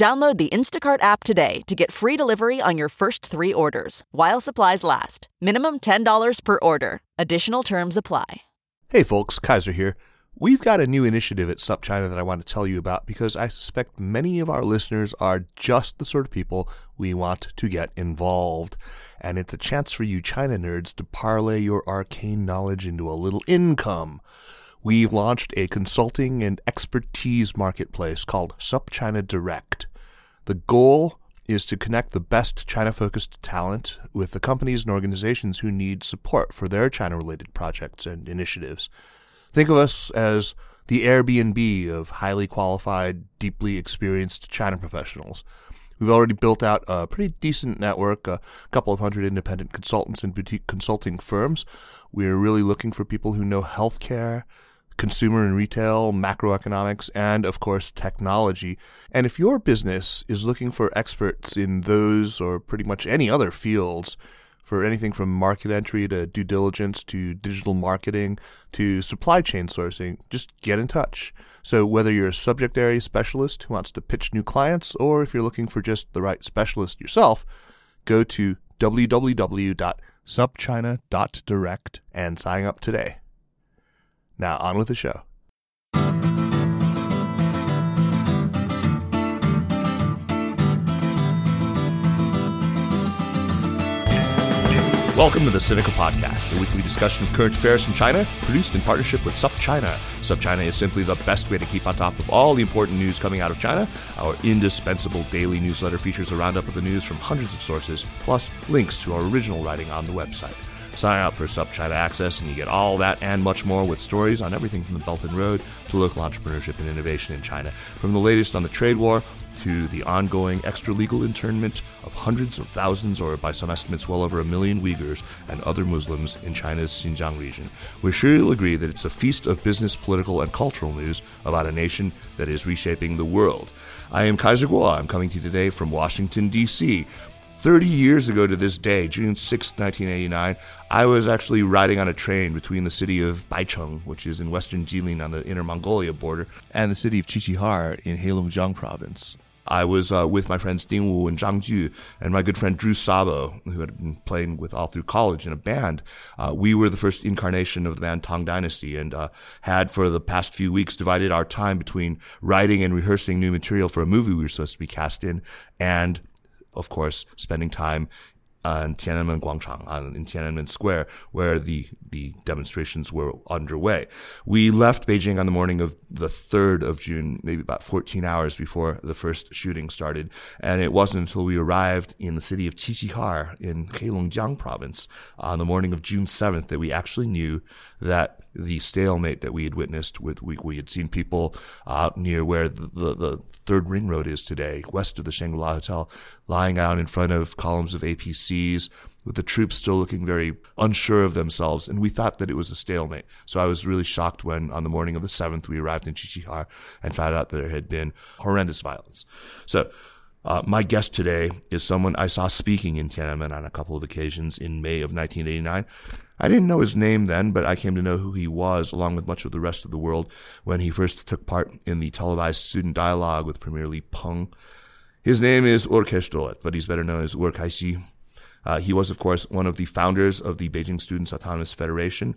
Download the Instacart app today to get free delivery on your first three orders while supplies last. Minimum $10 per order. Additional terms apply. Hey folks, Kaiser here. We've got a new initiative at SupChina that I want to tell you about because I suspect many of our listeners are just the sort of people we want to get involved. And it's a chance for you China nerds to parlay your arcane knowledge into a little income we've launched a consulting and expertise marketplace called SupChina Direct. The goal is to connect the best China focused talent with the companies and organizations who need support for their China related projects and initiatives. Think of us as the Airbnb of highly qualified, deeply experienced China professionals. We've already built out a pretty decent network, a couple of hundred independent consultants and boutique consulting firms. We're really looking for people who know healthcare, consumer and retail, macroeconomics, and of course, technology. And if your business is looking for experts in those or pretty much any other fields, for anything from market entry to due diligence to digital marketing to supply chain sourcing, just get in touch. So, whether you're a subject area specialist who wants to pitch new clients, or if you're looking for just the right specialist yourself, go to www.supchina.direct and sign up today. Now, on with the show. Welcome to the Sinica Podcast, a weekly discussion of current affairs from China, produced in partnership with SupChina. SupChina is simply the best way to keep on top of all the important news coming out of China. Our indispensable daily newsletter features a roundup of the news from hundreds of sources, plus links to our original writing on the website. Sign up for SupChina Access and you get all that and much more with stories on everything from the Belt and Road to local entrepreneurship and innovation in China. From the latest on the trade war to the ongoing extra legal internment of hundreds of thousands, or by some estimates, well over a million Uyghurs and other Muslims in China's Xinjiang region. We're sure you'll agree that it's a feast of business, political, and cultural news about a nation that is reshaping the world. I am Kaiser Kuo. I'm coming to you today from Washington, D.C., 30 years ago to this day, June 6, 1989, I was actually riding on a train between the city of Baicheng, which is in western Jilin on the Inner Mongolia border, and the city of Qiqihar in Heilongjiang province. I was uh, with my friends Ding Wu and Zhang Ju and my good friend Drew Szabo, who had been playing with all through college in a band. Uh, we were the first incarnation of the band Tang Dynasty and uh, had for the past few weeks divided our time between writing and rehearsing new material for a movie we were supposed to be cast in and of course, spending time on Tiananmen Guangchang, on, in Tiananmen Square, where the, the demonstrations were underway. We left Beijing on the morning of the 3rd of June, maybe about 14 hours before the first shooting started. And it wasn't until we arrived in the city of Qiqihar in Heilongjiang province on the morning of June 7th that we actually knew that the stalemate that we had witnessed with we, we had seen people out near where the, the, the, third ring road is today, west of the Shangri-La Hotel, lying out in front of columns of APCs with the troops still looking very unsure of themselves. And we thought that it was a stalemate. So I was really shocked when on the morning of the 7th, we arrived in Qiqihar and found out that there had been horrendous violence. So uh, my guest today is someone I saw speaking in Tiananmen on a couple of occasions in May of 1989. I didn't know his name then, but I came to know who he was, along with much of the rest of the world, when he first took part in the televised student dialogue with Premier Li Peng. His name is Örkesh Dölet, but he's better known as Wu'er Kaixi. Uh, he was, of course, one of the founders of the Beijing Students Autonomous Federation.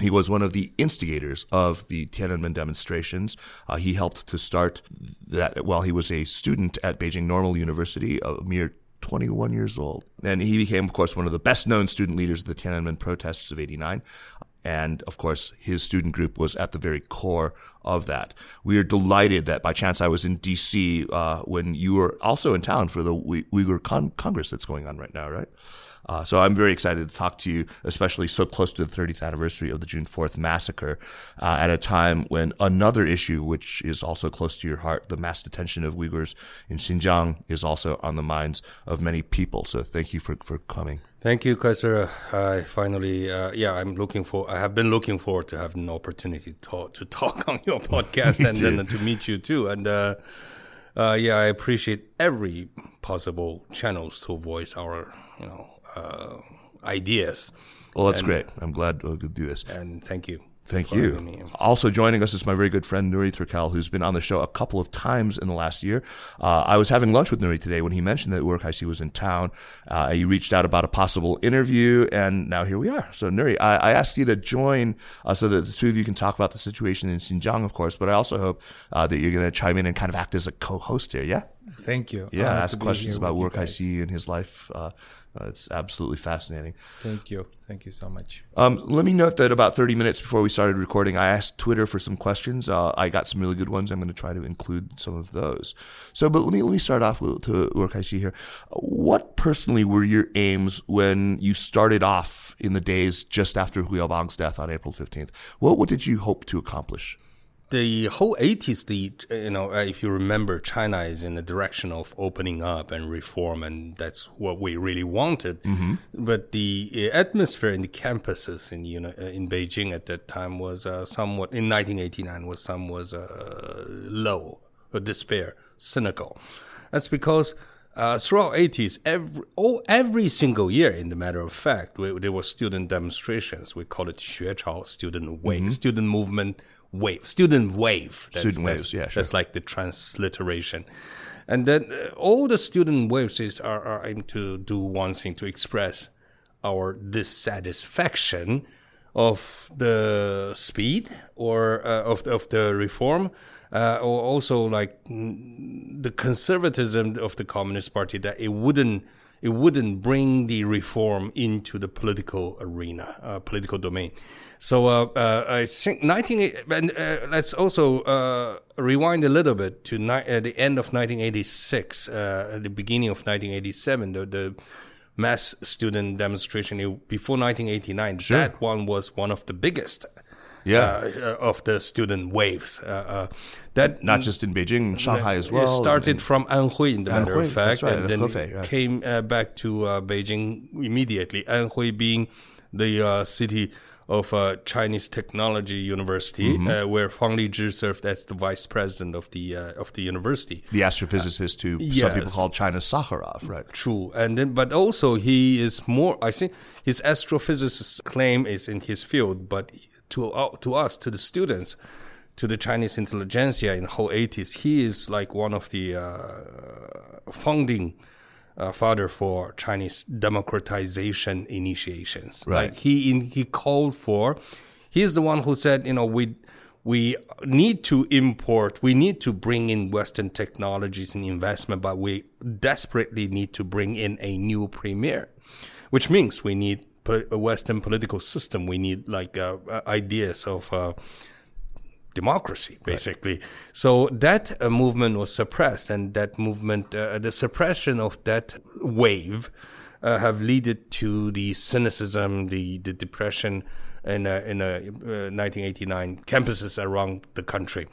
He was one of the instigators of the Tiananmen demonstrations. Uh, he helped to start that while he was a student at Beijing Normal University, a mere 21 years old. And he became, of course, one of the best known student leaders of the Tiananmen protests of 89. And of course, his student group was at the very core of that. We are delighted that by chance I was in DC uh, when you were also in town for the Uyghur Con- Congress that's going on right now, right? Uh, so I'm very excited to talk to you, especially so close to the 30th anniversary of the June 4th massacre, uh, at a time when another issue, which is also close to your heart, the mass detention of Uyghurs in Xinjiang, is also on the minds of many people. So thank you for, for coming. Thank you, Kaiser. I finally, uh, yeah, I'm looking for. I have been looking forward to have an opportunity to talk, to talk on your podcast and then to meet you too. And uh, uh, yeah, I appreciate every possible channels to voice our, you know, uh, ideas. Well, that's and, great. I'm glad we could do this. And thank you. Thank you. Also joining us is my very good friend Nury Turkel, who's been on the show a couple of times in the last year. Uh, I was having lunch with Nury today when he mentioned that Wu'er Kaixi was in town. Uh, he reached out about a possible interview, and now here we are. So Nury, I, I asked you to join uh, so that the two of you can talk about the situation in Xinjiang, of course, but I also hope uh, that you're going to chime in and kind of act as a co-host here. Yeah. Thank you. Yeah, ask questions about Wu'er Kaixi in his life uh, uh, it's absolutely fascinating. Thank you. Thank you so much. Um, let me note that about 30 minutes before we started recording, I asked Twitter for some questions. Uh, I got some really good ones. I'm going to try to include some of those. So, but let me let me start off with to Wu'er Kaixi here. What personally were your aims when you started off in the days just after Hu Yaobang's death on April 15th? What what did you hope to accomplish? The whole 80s the you know uh, if you remember china is in the direction of opening up and reform and that's what we really wanted mm-hmm. but the uh, atmosphere in the campuses in you know uh, in beijing at that time was uh, somewhat in 1989 was some was uh, low despair cynical that's because uh, throughout 80s, every, oh, every single year, in the matter of fact, we, there were student demonstrations. We call it 学潮, student wave, mm-hmm. student movement wave, student wave. That's, student waves, yeah, sure. That's like the transliteration. And then uh, all the student waves is, are, are aimed to do one thing to express our dissatisfaction of the speed or uh, of, of the reform uh, or also like the conservatism of the Communist Party that it wouldn't it wouldn't bring the reform into the political arena, uh, political domain. So uh, uh, I think 19 and uh, let's also uh, rewind a little bit to ni- the end of 1986, the beginning of 1987, the, the mass student demonstration before 1989. Sure. That one was one of the biggest yeah. Uh, of the student waves. Uh, uh, that not just in Beijing, Shanghai as well. It started from Anhui, in the matter of fact, right, and then Hefei, came back to Beijing immediately. Anhui being the city of uh, Chinese Technology University, mm-hmm. uh, where Fang Lizhi served as the vice president of the uh, of the university. The astrophysicist who yes. some people call China's Sakharov, right? True, and then but also he is more. I think his astrophysicist claim is in his field, but to uh, to us, to the students, to the Chinese intelligentsia in the whole 80s, he is like one of the uh, founding uh, father for Chinese democratization initiations. Right. Like he in, he called for. He's the one who said, you know, we we need to import, we need to bring in Western technologies and investment, but we desperately need to bring in a new premier, which means we need a Western political system. We need like uh, uh, ideas of uh, democracy, basically. Right. So that uh, movement was suppressed, and that movement, uh, the suppression of that wave, uh, have led to the cynicism, the the depression in in 1989 campuses around the country.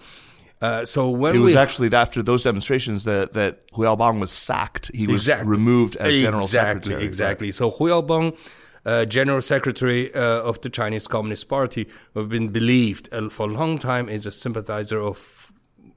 Uh, so when it was we, actually after those demonstrations that that Hu was sacked. He was exactly, removed as general exactly, secretary. Exactly. Right? So Hu Yaobang uh, General Secretary uh, of the Chinese Communist Party, who have been believed uh, for a long time is a sympathizer of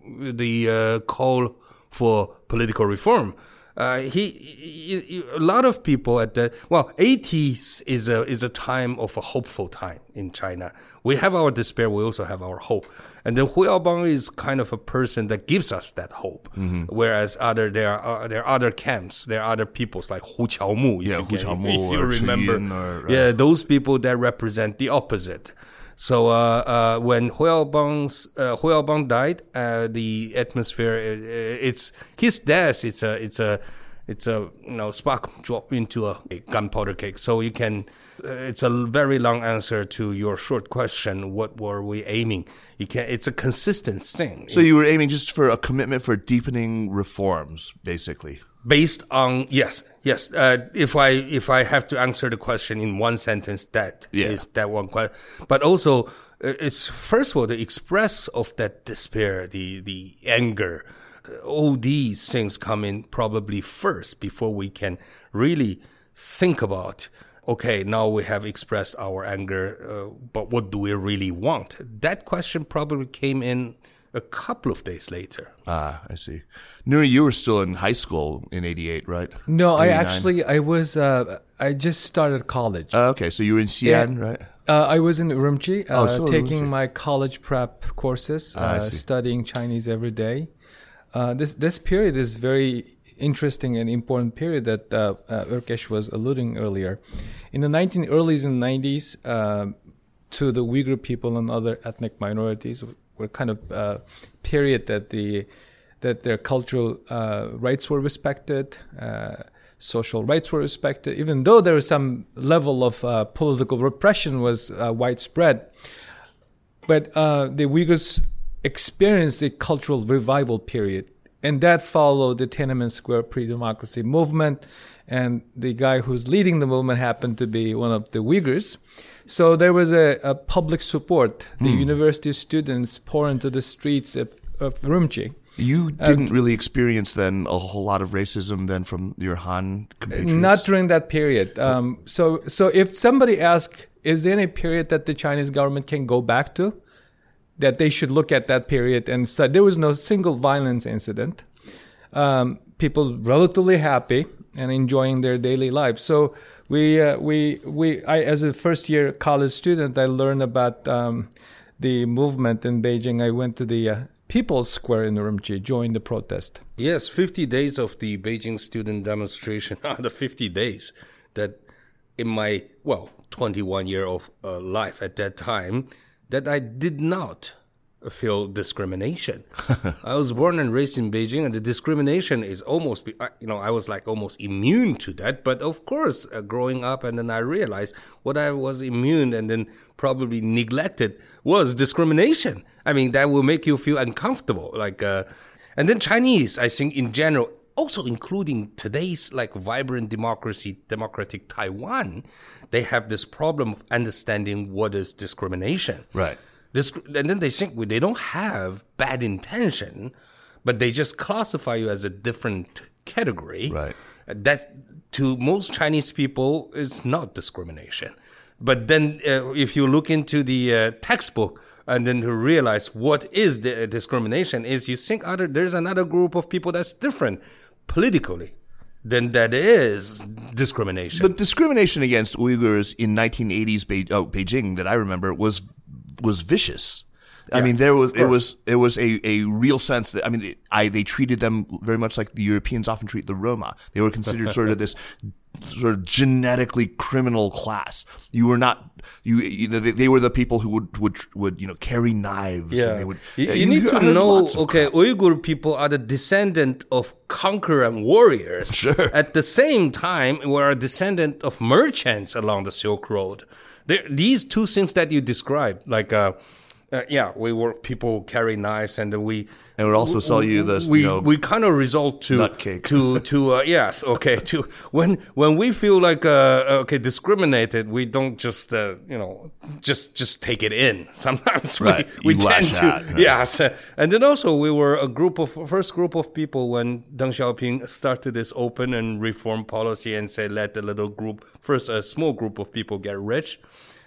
the uh, call for political reform. Uh, he, he, a lot of people at the well, 80s is a is a time of a hopeful time in China. We have our despair, we also have our hope, and then Hu Yaobang is kind of a person that gives us that hope. Mm-hmm. Whereas other there are there are other camps, there are other peoples like Hu Qiaomu. Yeah, Hu Qiaomu. If you remember, or, uh, yeah, those people that represent the opposite. So uh, uh, when Hu Yaobang's uh, died, uh, the atmosphere uh, it's his death. It's a it's a it's a you know spark drop into a, a gunpowder cake. So you can. Uh, it's a very long answer to your short question. What were we aiming? You can. It's a consistent thing. So you were aiming just for a commitment for deepening reforms, basically. Based on yes, yes. Uh, if I if I have to answer the question in one sentence, that is Yeah. that one question. But also, uh, it's first of all the express of that despair, the the anger. Uh, All these things come in probably first before we can really think about. Okay, now we have expressed our anger, uh, but what do we really want? That question probably came in a couple of days later. Ah, I see. Nury, you were still in high school in '88, right? No, I actually I was uh, I just started college. Uh, okay, so you were in Xi'an, right? Uh, I was in Urumqi, uh, Oh, still taking Urumqi. my college prep courses, Ah, uh, studying Chinese every day. Uh, this this period is very interesting and important period that uh, uh, Örkesh was alluding earlier. In the 19 earlys and 90s, uh, to the Uyghur people and other ethnic minorities were kind of uh, period that the that their cultural uh, rights were respected, uh, social rights were respected, even though there was some level of uh, political repression was uh, widespread. But uh, the Uyghurs experienced a cultural revival period, and that followed the Tiananmen Square pre-democracy movement. And the guy who's leading the movement happened to be one of the Uyghurs. So there was a, a public support. The university students pour into the streets of, of Urumqi. You didn't really experience then a whole lot of racism then from your Han compatriots. Not during that period. Um, so, so if somebody asks, is there any period that the Chinese government can go back to? That they should look at that period and study. There was no single violence incident. Um, people relatively happy and enjoying their daily life. So we, uh, we, we, I, as a first year college student, I learned about um, the movement in Beijing. I went to the uh, People's Square in Urumqi, joined the protest. Yes, 50 days of the Beijing student demonstration are the 50 days that in my, well, 21 year of uh, life at that time, that I did not feel discrimination. I was born and raised in Beijing, and the discrimination is almost, you know, I was like almost immune to that. But of course, uh, growing up, and then I realized what I was immune and then probably neglected was discrimination. I mean, that will make you feel uncomfortable. Like, uh, and then Chinese, I think in general, also including today's like vibrant democracy, democratic Taiwan, they have this problem of understanding what is discrimination. Right. This, and then they think they don't have bad intention, but they just classify you as a different category. Right. That to most Chinese people is not discrimination. But then, uh, if you look into the uh, textbook and then to realize what is the uh, discrimination, is you think other there's another group of people that's different politically, then that is discrimination. But discrimination against Uyghurs in 1980s Be- oh, Beijing that I remember was was vicious. I mean, there was it was it was a, a real sense that I mean, it, I they treated them very much like the Europeans often treat the Roma. They were considered sort of this sort of genetically criminal class. You were not you, you know they, they were the people who would would would you know carry knives. And they would, you, uh, you need to know. Okay, crap. Uyghur people are the descendant of conqueror and warriors. Sure. At the same time, we are a descendant of merchants along the Silk Road. These two things that you described, like. Uh, uh, yeah, we were people carry knives, and then we And we also saw you this, we you know, we kind of result to nutcake. to to uh, yes okay to when when we feel like uh, okay discriminated we don't just uh, you know just just take it in sometimes Right. we, we You tend to out, right. yes and then also we were a group of first group of people when Deng Xiaoping started this open and reform policy and said let the little group first a small group of people get rich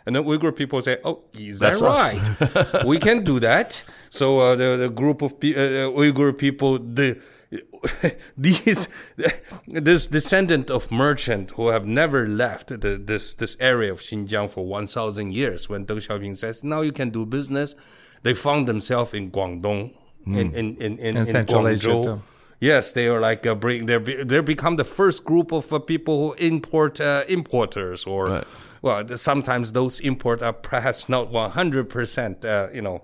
and then Uyghur people say, "Oh, is that That's right? we can do that." So uh, the the group of pe- uh, Uyghur people, the these this descendant of merchant who have never left the, this this area of Xinjiang for one thousand years. When Deng Xiaoping says, "Now you can do business," they found themselves in Guangdong, in in in in, in Central Asia, Guangzhou. too. Yes, they are like uh, bring they're be- they're become the first group of uh, people who import uh, importers or Right. well sometimes those import are perhaps not one hundred percent uh, you know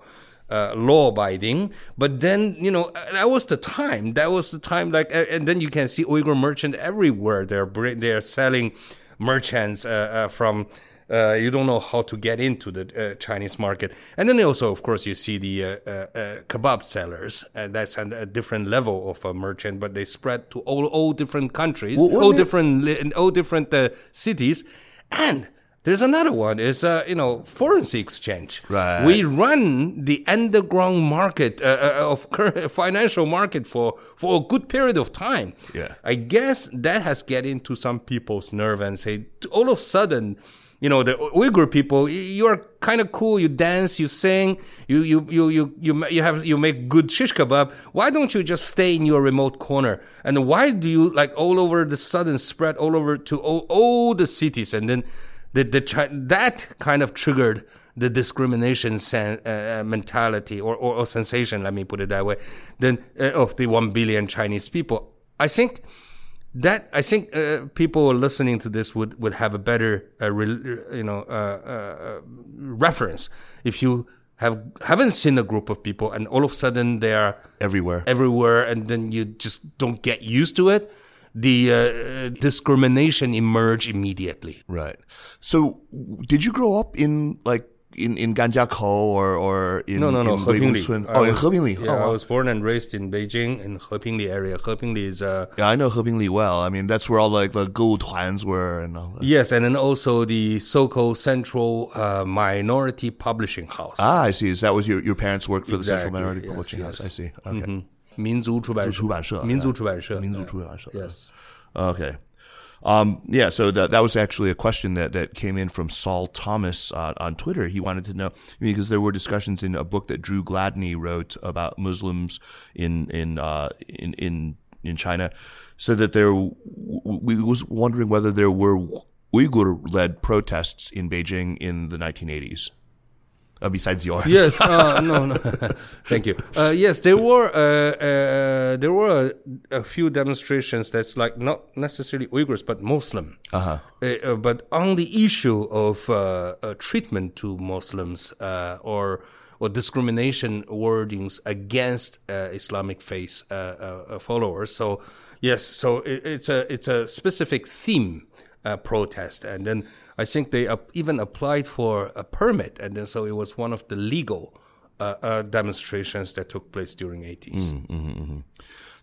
uh, law abiding. But then, you know, uh, that was the time. That was the time. Like, and then you can see Uyghur merchant everywhere. They're they're selling merchants uh, uh, from. Uh, you don't know how to get into the uh, Chinese market, and then also, of course, you see the uh, uh, uh, kebab sellers. Uh, that's a, a different level of a merchant, but they spread to all all different countries, Well, all different li- all different uh, cities, and there's another one is uh, you know foreign exchange. Right. We run the underground market uh, of financial market for for a good period of time. Yeah. I guess that has get into some people's nerve and say all of a sudden, you know, the Uyghur people, you are kind of cool. You dance, you sing, you you you you you you have you make good shish kebab. Why don't you just stay in your remote corner? And why do you like all over the sudden spread all over to all, all the cities? And then the the that kind of triggered the discrimination sen- uh, uh, mentality or, or, or sensation, let me put it that way, then uh, of the one billion Chinese people. I think that I think uh, people listening to this would, would have a better uh, re, you know uh, uh, reference if you have haven't seen a group of people and all of a sudden they are Everywhere. everywhere and then you just don't get used to it. The uh, discrimination emerge immediately. Right. So, did you grow up in like in in Ganjiakou or or in No, no, no. in Hepingli. Weigongcun? I Oh, in was- Hepingli. Yeah, oh, I wow. was born and raised in Beijing in Hepingli area. Hepingli is uh, yeah, I know Hepingli well. I mean, that's where all like the gold twans were and all that. yes, and then also the so-called Central uh, Minority Publishing House. Ah, I see. Is that was your your parents worked for the Central Exactly, Minority yes, Publishing House? I yes. see. Okay. 民族出版社。出版社，民族出版社。民族出版社。 Yes. Okay. Um, yeah, so that that was actually a question that, that came in from Saul Thomas uh, on Twitter. He wanted to know because there were discussions in a book that Dru Gladney wrote about Muslims in in uh, in in in China, said that there we was wondering whether there were Uyghur led protests in Beijing in the 1980s. Uh, besides yours, Yes. Uh, no. No. Thank you. Uh, yes, there were uh, uh, there were a, a few demonstrations that's like not necessarily Uyghurs but Muslim. Uh-huh. Uh, but on the issue of treatment to Muslims uh, or or discrimination wordings against uh, Islamic faith uh, uh, followers. So yes, so it, it's a it's a specific theme uh, protest, and then I think they even applied for a permit, and then so it was one of the legal uh, uh, demonstrations that took place during 80s.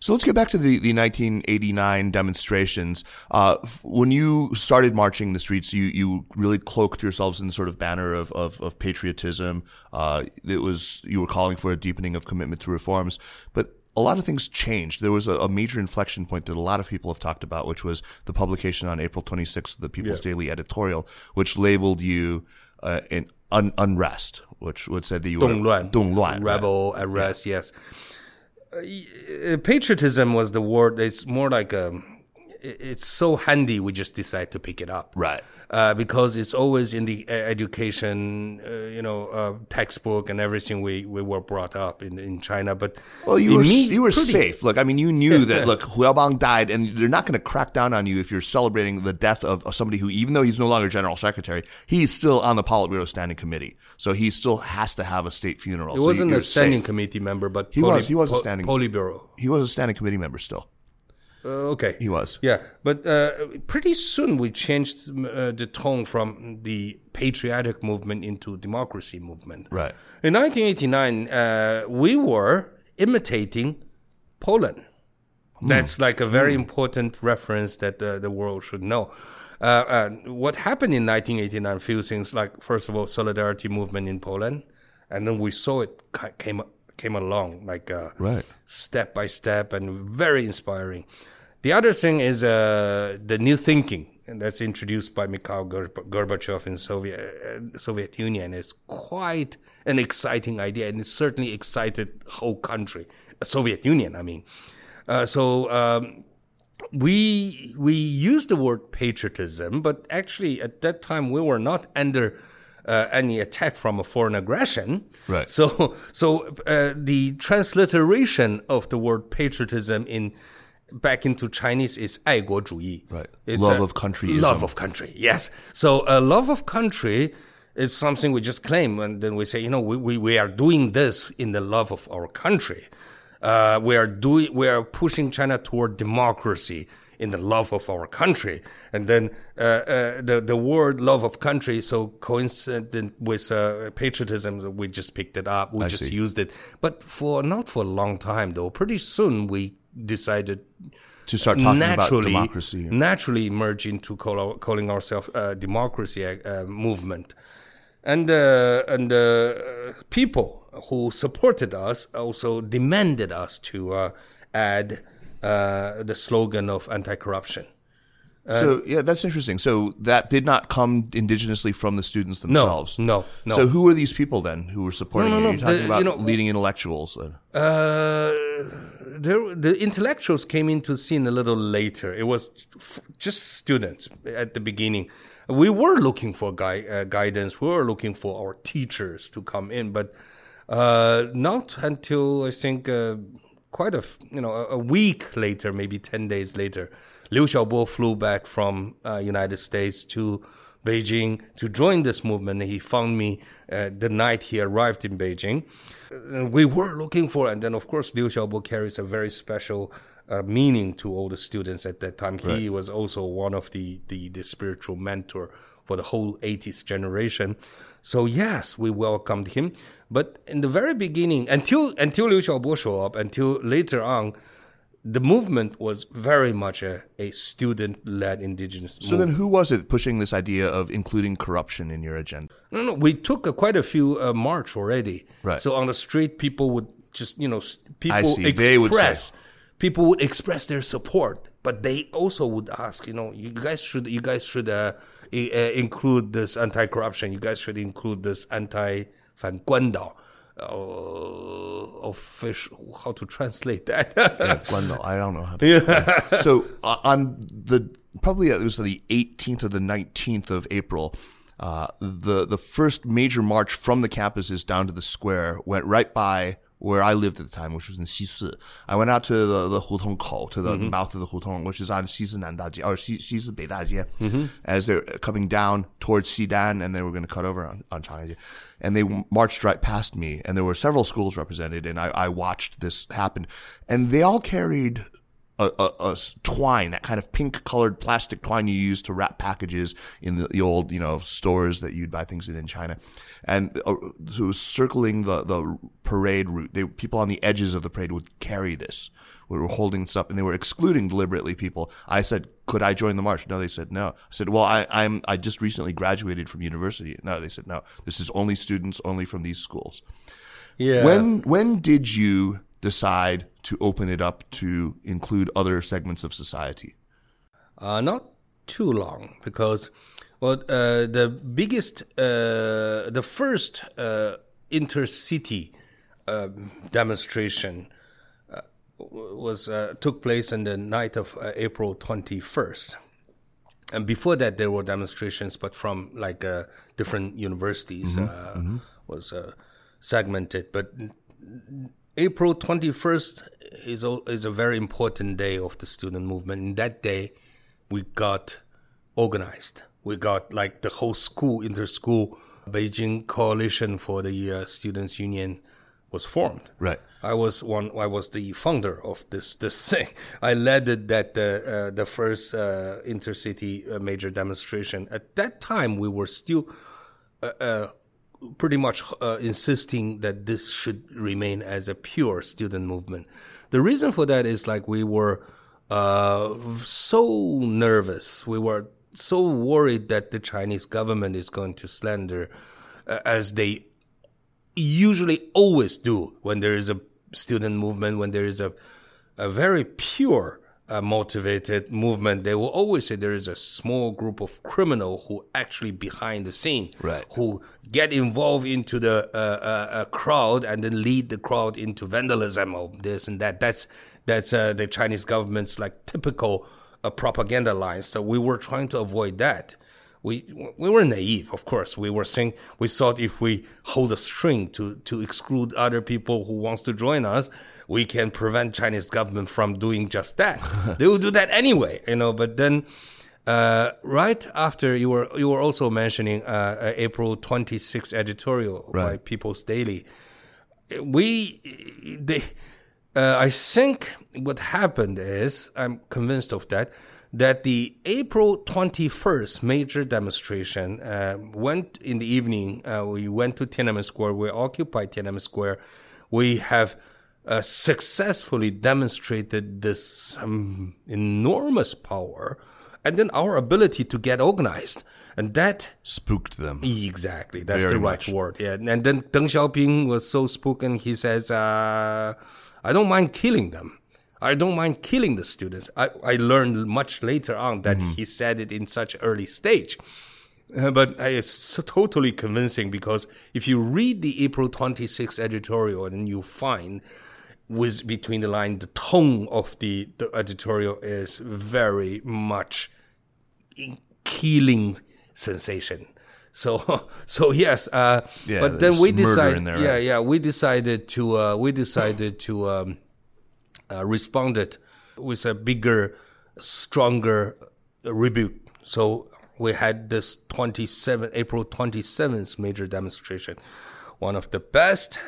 So let's get back to the, the 1989 demonstrations. Uh, f- when you started marching the streets, you, you really cloaked yourselves in the sort of banner of, of, of patriotism. Uh, it was, you were calling for a deepening of commitment to reforms, but a lot of things changed. There was a, a major inflection point that a lot of people have talked about, which was the publication on April 26th of the People's Daily editorial, which labeled you uh, an un- unrest, which, which said that you were 动乱, 动乱, right. rebel, arrest, yes. Uh, y- uh, patriotism was the word. It's more like a. it- It's so handy. We just decide to pick it up, Right. Uh, because it's always in the uh, education, uh, you know, uh, textbook and everything. We, we were brought up in, in China, but Well, you were imme- you were pretty- safe. Look, I mean, you knew that. Look, Hu Yaobang died, and they're not going to crack down on you if you're celebrating the death of, somebody who, even though he's no longer general secretary, he's still on the Politburo standing committee. So he still has to have a state funeral. It So wasn't a standing safe. committee member, but He was- he was a standing- Politburo. He was a standing committee member still. Uh, okay. He was. Yeah, but uh, pretty soon we changed uh, the tone from the patriotic movement into democracy movement. Right. In 1989, uh, we were imitating Poland. That's like a very important reference that the, the world should know. Uh, uh, what happened in 1989? Few things like first of all, solidarity movement in Poland, and then we saw it came came along like uh, Right. step by step and very inspiring. The other thing is uh, the new thinking, that's introduced by Mikhail Gorbachev in Soviet uh, Soviet Union. is quite an exciting idea, and it certainly excited whole country, uh, Soviet Union. I mean, uh, so. Um, we we use the word patriotism, but actually at that time we were not under uh, any attack from a foreign aggression. Right. So so uh, the transliteration of the word patriotism in back into Chinese is 爱国主义. Right. It's Love a- of countryism. Love of country. Yes. So a love of country it's something we just claim, and then we say, you know, we, we, we are doing this in the love of our country. Uh, we are doing, we are pushing China toward democracy in the love of our country. And then uh, uh, the the word love of country so coincident with uh, patriotism, we just picked it up. We I just see. used it, but for not for a long time though. Pretty soon we decided To start talking about naturally democracy. naturally emerge into call, calling ourselves a democracy uh, movement, and uh, and uh, people who supported us also demanded us to uh, add uh, the slogan of anti-corruption. so yeah, that's interesting. So that did not come indigenously from the students themselves. no, no. So who were these people then who were supporting No, no, you? no. You're talking The- about you know- leading intellectuals. Uh, there, the intellectuals came into the scene a little later. It was f- just students at the beginning. We were looking for gui- uh, guidance. We were looking for our teachers to come in, but uh, not until I think uh, quite a you know a, a week later, maybe ten days later, Liu Xiaobo flew back from uh, United States to Beijing to join this movement. He found me uh, the night he arrived in Beijing. Uh, we were looking for, and then of course Liu Xiaobo carries a very special uh, meaning to all the students at that time. He was also one of the, the the spiritual mentor for the whole 80s generation. So yes, we welcomed him. But in the very beginning, until until Liu Xiaobo showed up, until later on, the movement was very much a, a student-led indigenous movement. So movement. then, who was it pushing this idea of including corruption in your agenda? No, no, we took uh, quite a few uh, march already. Right. So on the street, people would just, you know, people see. express, They would say. People would express their support, but they also would ask, you know, you guys should, you guys should uh, uh, include this anti-corruption. You guys should include this anti-fan guandao. Uh, official, how to translate that? Yeah, Glendale. I don't know how to. So uh, on the probably it was the 18th or the 19th of April. Uh, the the first major march from the campuses down to the square went right by where I lived at the time, which was in Xisi. I went out to the the Hutong Kou, to the, the mouth of the Hutong, which is on Xisi Nandajie or Xi- Xisi Beidajie, mm-hmm. as they're coming down towards Xidan, and they were going to cut over on on Changjie, and they marched right past me, and there were several schools represented, and I, I watched this happen, and they all carried a, a, a twine, that kind of pink colored plastic twine you use to wrap packages in the, the old, you know, stores that you'd buy things in in China. And uh, so it was circling the, the parade route. They, people on the edges of the parade would carry this. We were holding this up and they were excluding deliberately people. I said, could I join the march? No, they said no. I said, well, I, I'm, I just recently graduated from university. No, they said no. This is only students only from these schools. yeah. When when did you decide to open it up to include other segments of society? Uh, not too long because, well, uh, the biggest, uh, the first uh, intercity um demonstration uh, was uh, took place on the night of uh, April twenty first. And before that, there were demonstrations, but from like uh, different universities uh, was uh, segmented. But April 21st is a, is a very important day of the student movement. And that day, we got organized. We got like the whole school, inter-school Beijing Coalition for the uh, Students' Union was formed. Right. I was one. I was the founder of this this thing. I led it, that uh, uh, the first uh, intercity uh, major demonstration. At that time, we were still pretty much uh, insisting that this should remain as a pure student movement. The reason for that is like we were uh, so nervous. We were so worried that the Chinese government is going to slander, uh, as they usually always do when there is a student movement, when there is a, a very pure uh, motivated movement, they will always say there is a small group of criminal who actually behind the scene, Right. who get involved into the uh, uh, uh, crowd and then lead the crowd into vandalism or this and that. That's that's uh, the Chinese government's like typical uh, propaganda line. So we were trying to avoid that we we were naive, of course. We were saying we thought if we hold a string to to exclude other people who wants to join us, we can prevent Chinese government from doing just that. they will do that anyway, you know. But then Uh, right after you were you were also mentioning uh, uh, April 26th editorial by People's Daily. We they uh, I think what happened is I'm convinced of that that the April 21st major demonstration uh, went in the evening. Uh, we went to Tiananmen Square. We occupied Tiananmen Square. We have uh, successfully demonstrated this um, enormous power and then our ability to get organized. And that Spooked them. Exactly, that's Very the right much. word. Yeah, and then Deng Xiaoping was so spoken. He says, uh, "I don't mind killing them. I don't mind killing the students." I, I learned much later on that Mm-hmm. he said it in such early stage. Uh, but it's so totally convincing because if you read the April 26th editorial and you find with between the line the tone of the, the editorial is very much killing sensation. So, so yes, uh, Yeah, but then we decided, there, yeah, right? yeah, we decided to, uh, we decided to um, uh, respond it with a bigger, stronger rebuke. So we had this 27 April 27th major demonstration, one of the best,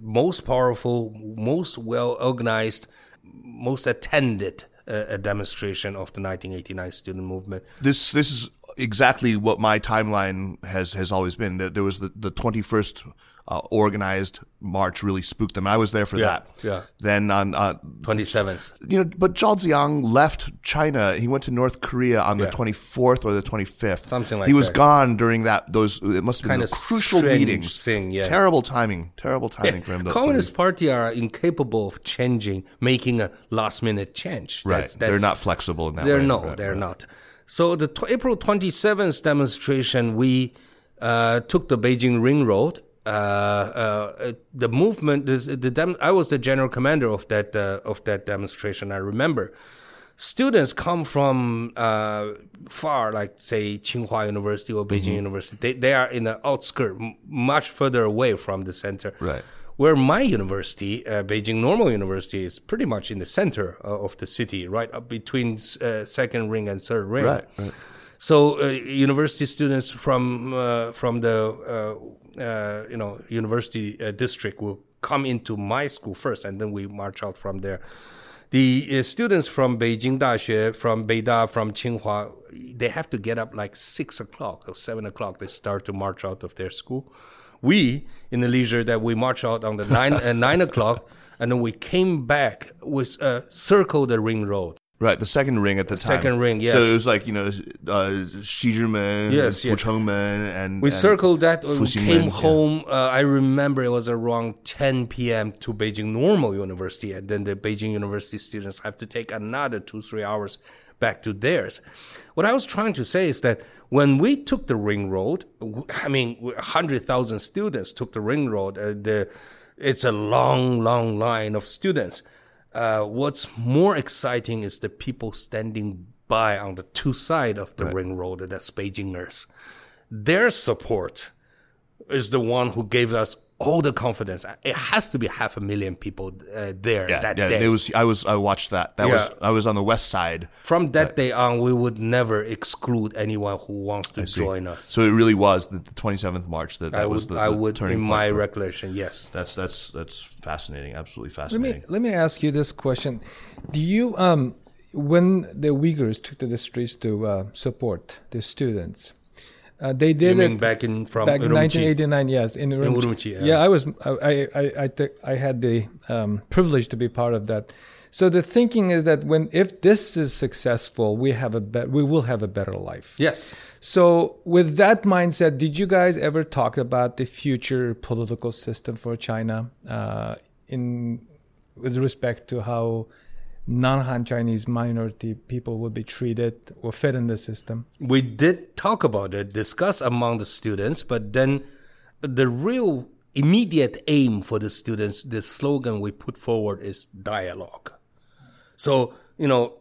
most powerful, most well organized, most attended a demonstration of the 1989 student movement. this this is exactly what my timeline has has always been. That there was the the twenty first uh, organized march really spooked them. I was there for Yeah, that. yeah. Then on uh, 27th. you know, but Zhao Ziyang left China. He went to North Korea on the twenty fourth or the twenty fifth. Something like that. He was that. gone during that. Those it must have been kinda crucial meetings. thing, yeah. Terrible timing. Terrible timing for him. Communist Party are incapable of changing, making a last minute change. Right. That's- that's- They're not flexible in that They're way. no, Right, they're right. not. So the April 27th demonstration, we uh, took the Beijing Ring Road. Uh, uh, the movement, this, the dem- I was the general commander of that uh, of that demonstration. I remember students come from uh, far, like say Tsinghua University or Beijing Mm-hmm. University. They, they are in the outskirt, m- much further away from the center. Right. Where my university, uh, Beijing Normal University, is pretty much in the center uh, of the city, right up between uh, second ring and third ring. Right, right. So uh, university students from uh, from the uh, you know university uh, district will come into my school first, and then we march out from there. The uh, students from Beijing Daxue, from Beida, from Tsinghua, they have to get up like six o'clock or seven o'clock. They start to march out of their school. We, in the leisure, that we march out on the nine uh, nine o'clock, and then we came back with circle the ring road. Right, the second ring at the time. second ring, yes. So it was like you know, uh, Xi Zhimen, Yes, Fu yes. Chengmen, and We and circled that. We Fu Xingmen, came yeah. home. Uh, I remember it was around 10 p.m. to Beijing Normal University, and then the Beijing University students have to take another two three hours back to theirs. What I was trying to say is that when we took the ring road, I mean, hundred thousand students took the ring road. Uh, the it's a long, long line of students. Uh, what's more exciting is the people standing by on the two side of the ring road. That's Beijingers their support is the one who gave us all the confidence. It has to be half a million people uh, there Yeah, that yeah. day. It was. I was. I watched that. That was. I was on the west side. From that day on, we would never exclude anyone who wants to join us. So it really was the twenty seventh March that, that I was would, the, I the would, turning in point my for- recollection, yes. That's that's that's fascinating. Absolutely fascinating. Let fascinating. me let me ask you this question: Do you um when the Uyghurs took to the streets to uh, support the students, uh, they You did mean it back in from back Urumqi? 1989? Yes, in Urumqi. Urumqi, yeah. yeah. I was I I I, had the um, privilege to be part of that. So the thinking is that when if this is successful, we have a be- we will have a better life. Yes. So, with that mindset, did you guys ever talk about the future political system for China, uh, in with respect to how non-Han Chinese minority people would be treated or fit in the system? we did talk about it, discuss among the students, but then the real immediate aim for the students, the slogan we put forward is dialogue. So, you know,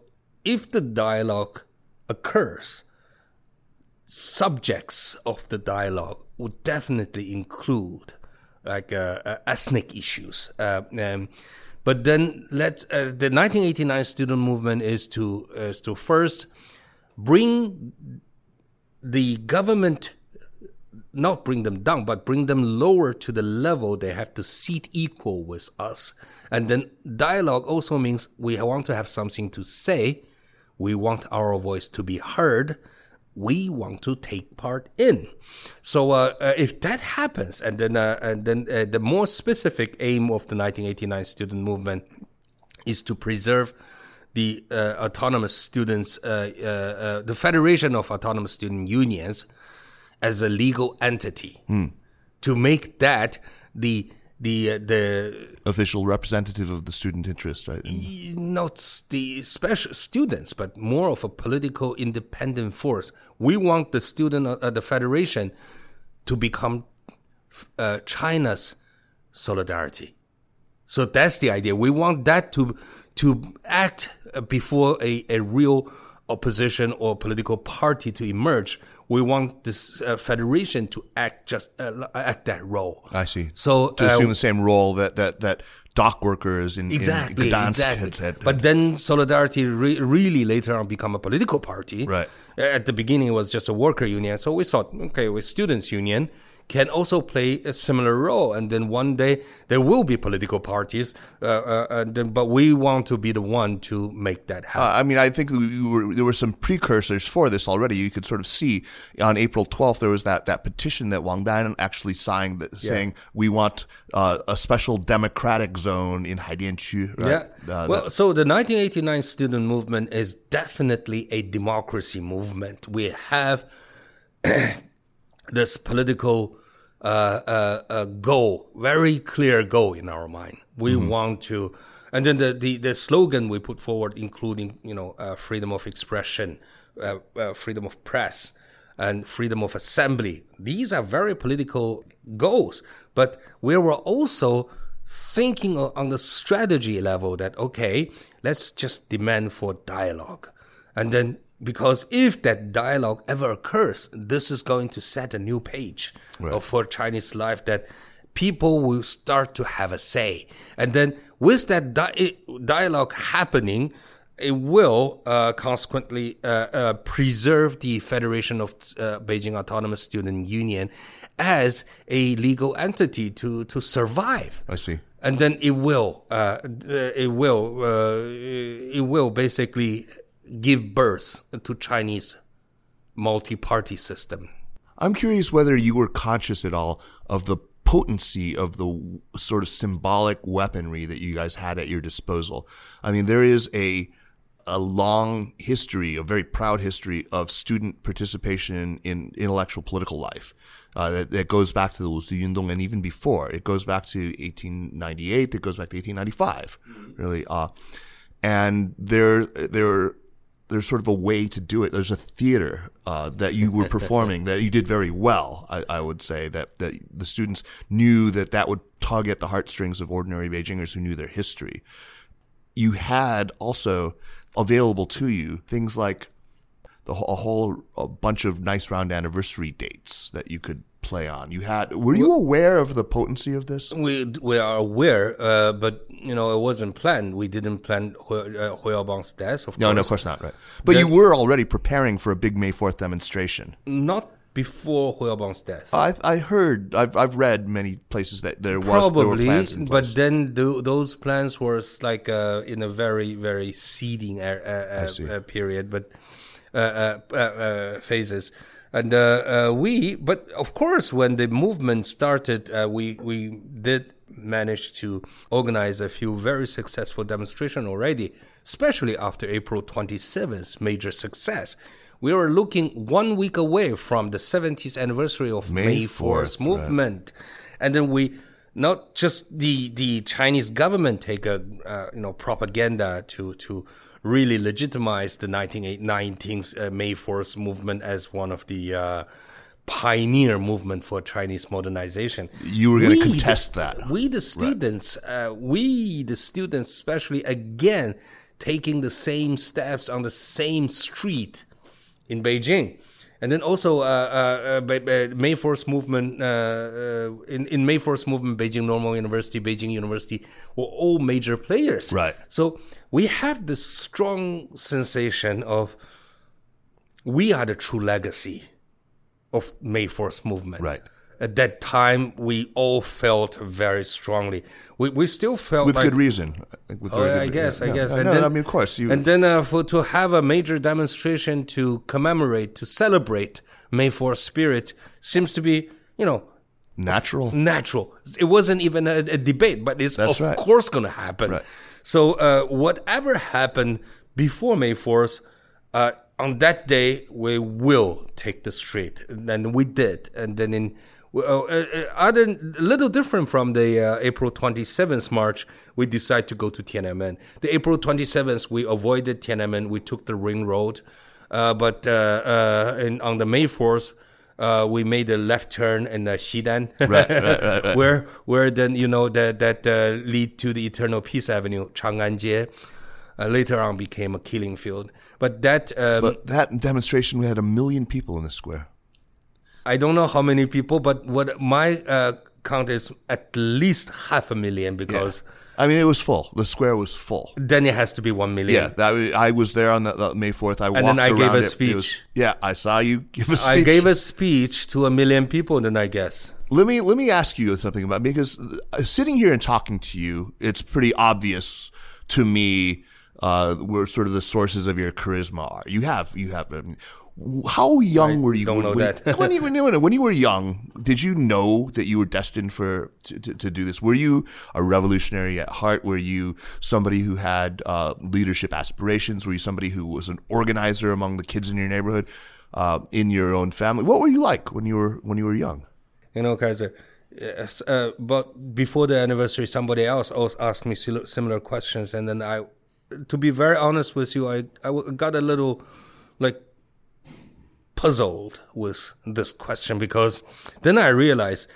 if the dialogue occurs, subjects of the dialogue would definitely include like uh, uh, ethnic issues. Uh, um, but then let uh, the 1989 student movement is to is to first bring the government not bring them down, but bring them lower to the level they have to seat equal with us. And then dialogue also means we want to have something to say. We want our voice to be heard. We want to take part in. So uh, uh, if that happens, and then uh, and then uh, the more specific aim of the 1989 student movement is to preserve the uh, autonomous students, uh, the Federation of Autonomous Student Unions as a legal entity to make that the the uh, the Official representative of the student interest, right? not the special students, but more of a political independent force. We want the student uh, the federation to become uh, China's solidarity. So that's the idea. We want that to to act uh, before a, a real opposition or political party to emerge. We want this uh, federation to act just uh, act that role. I see. So to uh, assume the same role that that that dock workers in exactly, in Gdansk exactly. had, had But then Solidarity re- really later on become a political party. Right. At the beginning, it was just a worker union. So we thought, okay, with students union can also play a similar role, and then one day there will be political parties. Uh, uh, and then, but we want to be the one to make that happen. Uh, I mean, I think we were, there were some precursors for this already. You could sort of see on April 12th there was that, that petition that Wang Dan actually signed that, saying we want uh, a special democratic zone in Haidianqu. Right? Yeah. Uh, well, that- so the 1989 student movement is definitely a democracy movement. We have this political uh, uh, uh, goal, very clear goal in our mind. We want to, and then the, the, the slogan we put forward, including you know uh, freedom of expression, uh, uh, freedom of press, and freedom of assembly. These are very political goals, but we were also thinking on the strategy level that okay, let's just demand for dialogue, and then because if that dialogue ever occurs, this is going to set a new page of for Chinese life that people will start to have a say, and then with that di- dialogue happening, it will uh, consequently uh, uh, preserve the Federation of uh, Beijing Autonomous Student Union as a legal entity to to survive. I see. And then it will uh, it will uh, it will basically give birth to Chinese multi-party system. I'm curious whether you were conscious at all of the potency of the sort of symbolic weaponry that you guys had at your disposal. I mean, there is a a long history, a very proud history of student participation in intellectual political life. Uh, that, that goes back to the Wusi Yundong and even before. It goes back to 1898. It goes back to 1895, really. Uh, and there, there, there's sort of a way to do it. There's a theater uh, that you were performing that you did very well. I, I would say that that the students knew that that would tug at the heartstrings of ordinary Beijingers who knew their history. You had also available to you things like the, a whole a bunch of nice round anniversary dates that you could play on. You had. Were you aware of the potency of this? We we are aware, uh, but you know it wasn't planned. We didn't plan uh, death. Of No, course. no, of course not. Right, but you were already preparing for a big May Fourth demonstration. not before Hu Yaobang's death. I I heard I've I've read many places that there was there were Probably, plans in but then th- those plans were like uh, in a very very seeding uh, uh, uh, period, but uh, uh, uh, uh, phases. And uh, uh, we, but of course, when the movement started, uh, we we did manage to organize a few very successful demonstration already, especially after April 27th major success. We were looking one week away from the 70th anniversary of May May 4th, 4th movement, and then we not just the the Chinese government take a uh, you know propaganda to to really legitimized the 1919 uh, May 4th movement as one of the uh, pioneer movement for Chinese modernization. You were gonna We, the- contest that. We the students, uh, we the students, especially again taking the same steps on the same street in Beijing. And then also, uh, uh, uh, May Fourth movement uh, uh, in in May Fourth movement, Beijing Normal University, Beijing University were all major players. Right. So we have this strong sensation of we are the true legacy of May 4th movement. Right. At that time, we all felt very strongly. We, we still felt with like, good reason. With Oh, I good- guess, I guess. No, And no, then- I mean, of course. You, and then uh, for to have a major demonstration to commemorate, to celebrate May 4th spirit seems to be, you know, natural. natural. It wasn't even a, a debate, but it's That's of right. course going to happen. Right. So uh, whatever happened before May 4th, uh, on that day we will take the street, and then we did. And then in uh, uh, other a little different from the uh, April 27th march, we decided to go to Tiananmen. The April 27th, we avoided Tiananmen. We took the Ring Road, uh, but uh, uh, in, on the May 4th. Uh, we made a left turn in uh, Xidan, Right, right, right, right. where where then you know that that uh, lead to the Eternal Peace Avenue, Chang'an uh, later on became a killing field. But that um, But that demonstration, we had a million people in the square. I don't know how many people, but what my uh, count is at least half a million because I mean, it was full. The square was full. then it has to be one million. Yeah, that I was there on the, May fourth. I walked then I gave around a it. It was- yeah, I saw you give a speech. I gave a speech to a million people. Then I guess Let me let me ask you something about because uh, sitting here and talking to you, it's pretty obvious to me uh, where sort of the sources of your charisma are. You have you have. I mean, how young were you? don't when, know when, that. when you when you when you were young, did you know that you were destined for to, to, to do this? Were you a revolutionary at heart? Were you somebody who had uh, leadership aspirations? Were you somebody who was an organizer among the kids in your neighborhood, uh, in your own family? What were you like when you were when you were young? you know, Kaiser. Yes, uh, but before the anniversary, somebody else also asked me similar questions, and then I, to be very honest with you, I I got a little, like, puzzled with this question because then I realized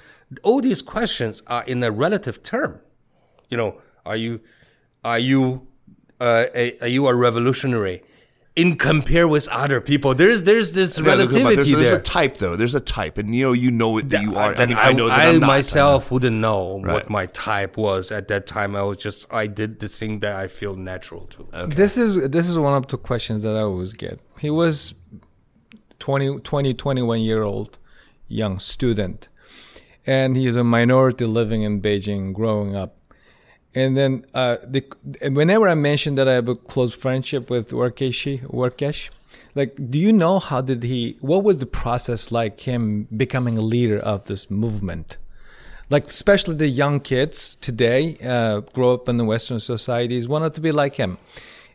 all these questions are in a relative term. You know, are you, are you, uh, a, are you a revolutionary? In compare with other people, there's there's this Yeah, look, come on, relativity there's, there's there. a type though. There's a type, and you know you know it that you are. I mean, I, know that I am not. myself wouldn't know Right. what my type was at that time. I was just I did the thing that I feel natural to. This is this is one of the questions that I always get. He was 20, 20 21 year old young student, and he is a minority living in Beijing, growing up. And then uh, the, whenever I mention that I have a close friendship with Workeshi, Örkesh, like, do you know how did he? What was the process like him becoming a leader of this movement? like especially the young kids today uh, grow up in the western societies wanted to be like him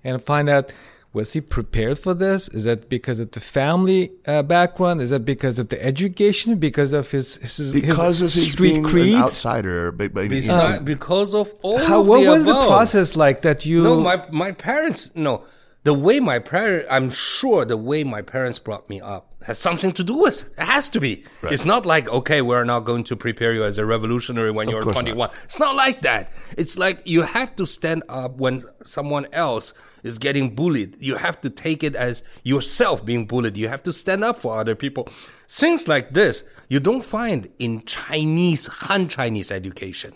and find out was he prepared for this is that because of the family uh, background is that because of the education because of his his, because his of his street being creed an outsider. But, but, Besi- because of all how of what the was the process like that you No, my my parents. No, the way my parents. I'm sure the way my parents brought me up has something to do with. It has to be. It's not like okay, we're not going to prepare you as a revolutionary when you're course not. 21. It's not like that. It's like you have to stand up when someone else is getting bullied. You have to take it as yourself being bullied. You have to stand up for other people. Things like this you don't find in Chinese Han Chinese education.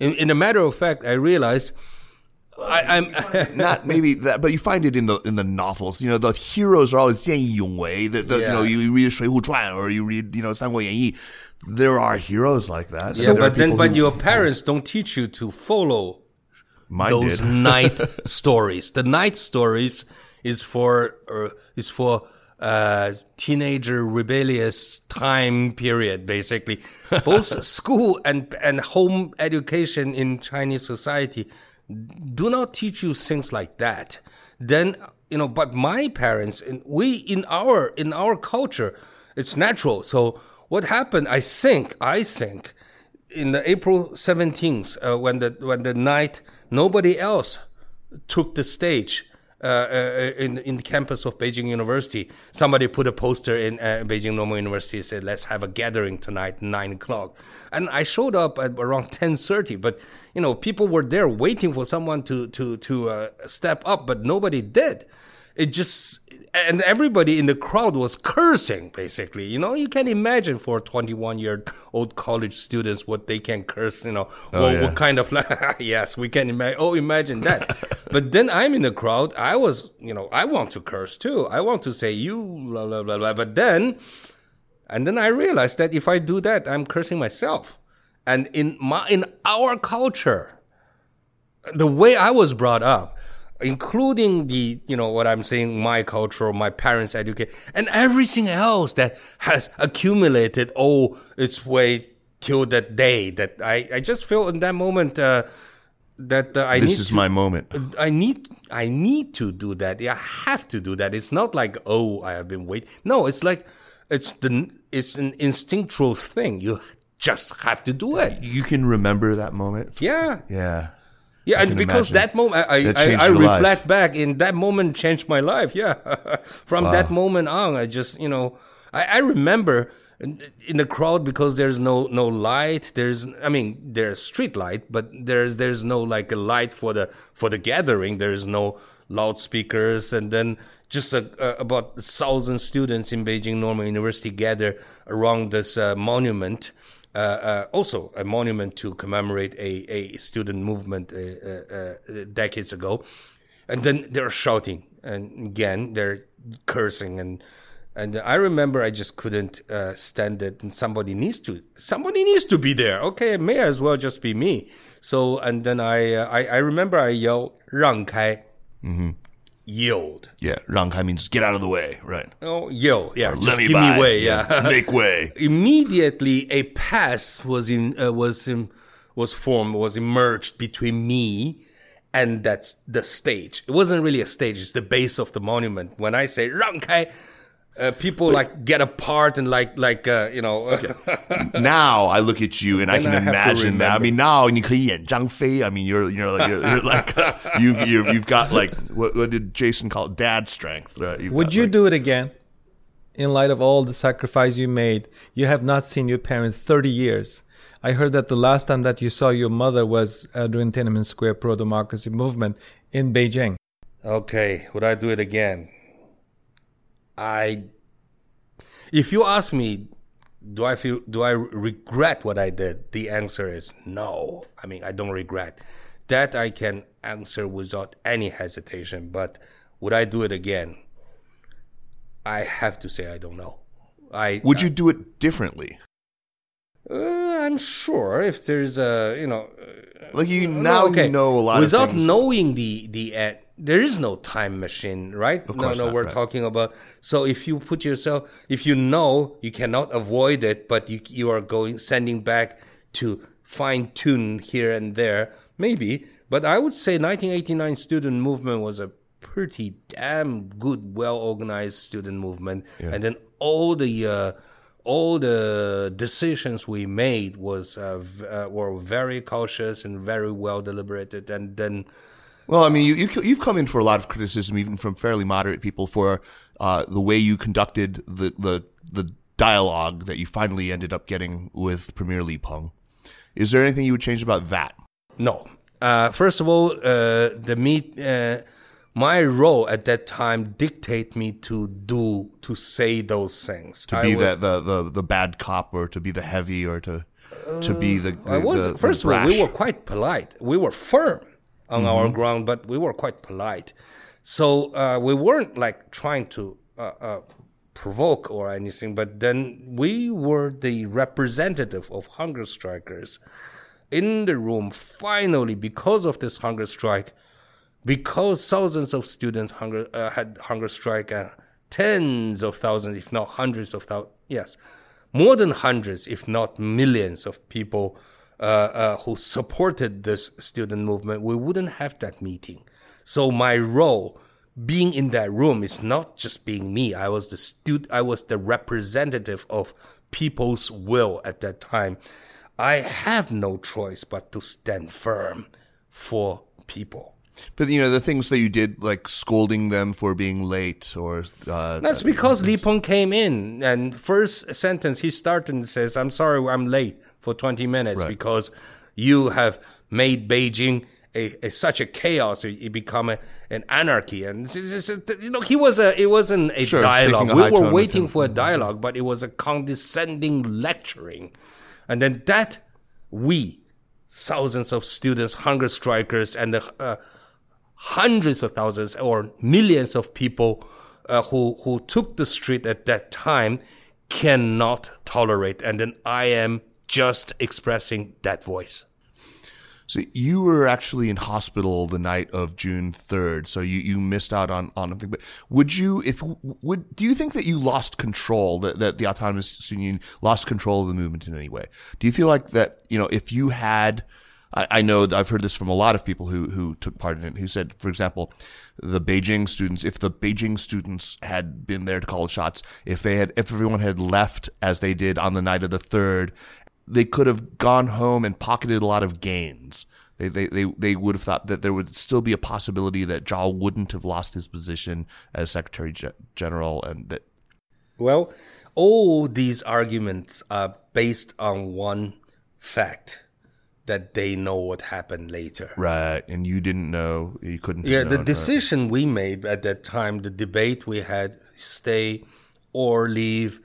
In, in a matter of fact, I realized. I, am not maybe that, but you find it in the in the novels. You know, the heroes are always 见义勇为. The, the yeah. you know, you or you read you know《三国演义》there are heroes like that. Yeah, so, but then, but who, your parents don't teach you to follow those knight stories. The knight stories is for uh, is for uh, teenager rebellious time period, basically. Both school and and home education in Chinese society do not teach you things like that. Then you know, but my parents and we in our in our culture, it's natural. So what happened? I think I think in the April 17th, uh, when the when the night nobody else took the stage uh, uh, in in the campus of Beijing University, somebody put a poster in uh, Beijing Normal University said, "Let's have a gathering tonight, nine o'clock." And I showed up at around 10:30, but you know people were there waiting for someone to to to uh, step up, but nobody did. It just and everybody in the crowd was cursing basically you know you can imagine for 21 year old college students what they can curse you know oh, what, yeah. what kind of like yes we can imagine oh imagine that but then I'm in the crowd. I was, you know, I want to curse too. I want to say you, blah, blah, blah, blah. But then, and then I realized that if I do that, I'm cursing myself. And in my, in our culture, the way I was brought up, including the, you know, what I'm saying, my culture, my parents' education, and everything else that has accumulated all its way till that day that I, I just feel in that moment, uh, that uh, I This need is to, my moment. I need I need to do that. I have to do that. It's not like oh I have been waiting. No, it's like it's the it's an instinctual thing. You just have to do it. You can remember that moment. Yeah, Yeah. Yeah. And because imagine. that moment, I That I, I, I your life. reflect back in that moment changed my life. Yeah, from that moment on, I just you know I, I remember in the crowd because there's no no light. There's I mean there's street light, but there's there's no like a light for the for the gathering. There's no loudspeakers, and then just a, a, about a thousand students in Beijing Normal University gather around this uh, monument. Uh, uh, also, a monument to commemorate a, a student movement uh, uh, uh, decades ago, and then they're shouting, and again they're cursing, and and I remember I just couldn't stand it, and somebody needs to somebody needs to be there. Okay, it may as well just be me. So and then I I, I remember I yelled 让开, yield. Yeah, rangkai means get out of the way, right? Oh, yo, yeah, or just let me give by. me way, yeah. yeah. make way. Immediately, a pass was in uh, was in, was formed was emerged between me and that's the stage. It wasn't really a stage; it's the base of the monument. When I say rangkai, uh, people but, like get apart and like like uh, you know. okay. Now I look at you and I can I imagine that. I mean, now you can Yan Zhang Fei. I mean, you're you know like you're, you're like you you have got like what, what, did Jason call it? Dad strength. Right? Would got, you like, do it again? In light of all the sacrifice you made, you have not seen your parents thirty years. I heard that the last time that you saw your mother was uh, during Tiananmen Square pro democracy movement in Beijing. Okay, would I do it again? I if you ask me do I feel do I regret what I did? The answer is no. I mean, I don't regret. That I can answer without any hesitation, but would I do it again? I have to say I don't know. I Would you do it differently? Uh, I'm sure if there's a, you know, Like you now okay. you know a lot Without knowing the the end, there is no time machine, right? Of no, course no, not, we're right. talking about. So if you put yourself, if you know you cannot avoid it, but you you are going sending back to fine tune here and there, maybe. But I would say 1989 student movement was a pretty damn good, well organized student movement, and then all the. Uh, all the decisions we made was uh, v- uh, were very cautious and very well deliberated, and then Well, I mean, you, you you've come in for a lot of criticism, even from fairly moderate people, for uh, the way you conducted the, the the dialogue that you finally ended up getting with Premier Li Peng. Is there anything you would change about that? no. Uh, first of all, uh, the meet, uh, my role at that time dictate me to do to say those things. To I be the, the, the, the bad cop, or to be the heavy, or to to be the, the I was the- the first of all, we were quite polite. We were firm on our ground, but we were quite polite. So uh, we weren't like trying to uh, uh, provoke or anything. But then we were the representative of hunger strikers in the room. Finally, because of this hunger strike, because thousands of students hunger uh, had hunger strike, uh, tens of thousands, if not hundreds of thousands, yes, more than hundreds, if not millions of people uh, uh, who supported this student movement, we wouldn't have that meeting. So my role, being in that room, is not just being me. I was the stud- I was the representative of people's will at that time. I have no choice but to stand firm for people. But you know the things that you did, like scolding them for being late, or uh, That's because Li Peng came in and first sentence he started and says, "I'm sorry, I'm late for 20 minutes Right. because you have made Beijing a, a such a chaos. It, it become a, an anarchy." And it's- it's- it's- you know, he was a it wasn't a Sure, dialogue. a We were waiting for a dialogue, but it was a condescending lecturing, and then that we thousands of students, hunger strikers, and the uh, hundreds of thousands or millions of people uh, who who took the street at that time cannot tolerate, and then I am just expressing that voice. So you were actually in hospital the night of June third, so you, you missed out on on thing. But would you if would do you think that you lost control that, that the autonomous union lost control of the movement in any way? Do you feel like that you know if you had I, I know I've heard this from a lot of people who who took part in it who said, for example, the Beijing students, if the Beijing students had been there to call shots, if they had if everyone had left as they did on the night of the third they could have gone home and pocketed a lot of gains. They, they, they, they would have thought that there would still be a possibility that Zhao wouldn't have lost his position as Secretary General and that. Well, all these arguments are based on one fact that they know what happened later. Right. And you didn't know, you couldn't. Yeah, the decision we made at that time, the debate we had, stay or leave,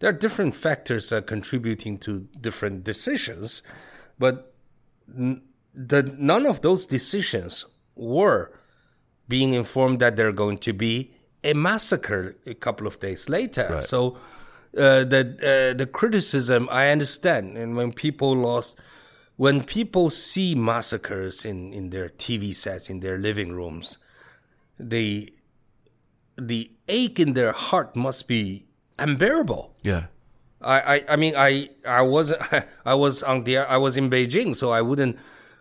there are different factors uh, contributing to different decisions, but n- the, none of those decisions were being informed that they're going to be a massacre a couple of days later. Right. So uh, the uh, the criticism I understand, and when people lost, when people see massacres in, in their TV sets in their living rooms, the the ache in their heart must be unbearable. Yeah. I, I, I mean I I was I was on the I was in Beijing so I wouldn't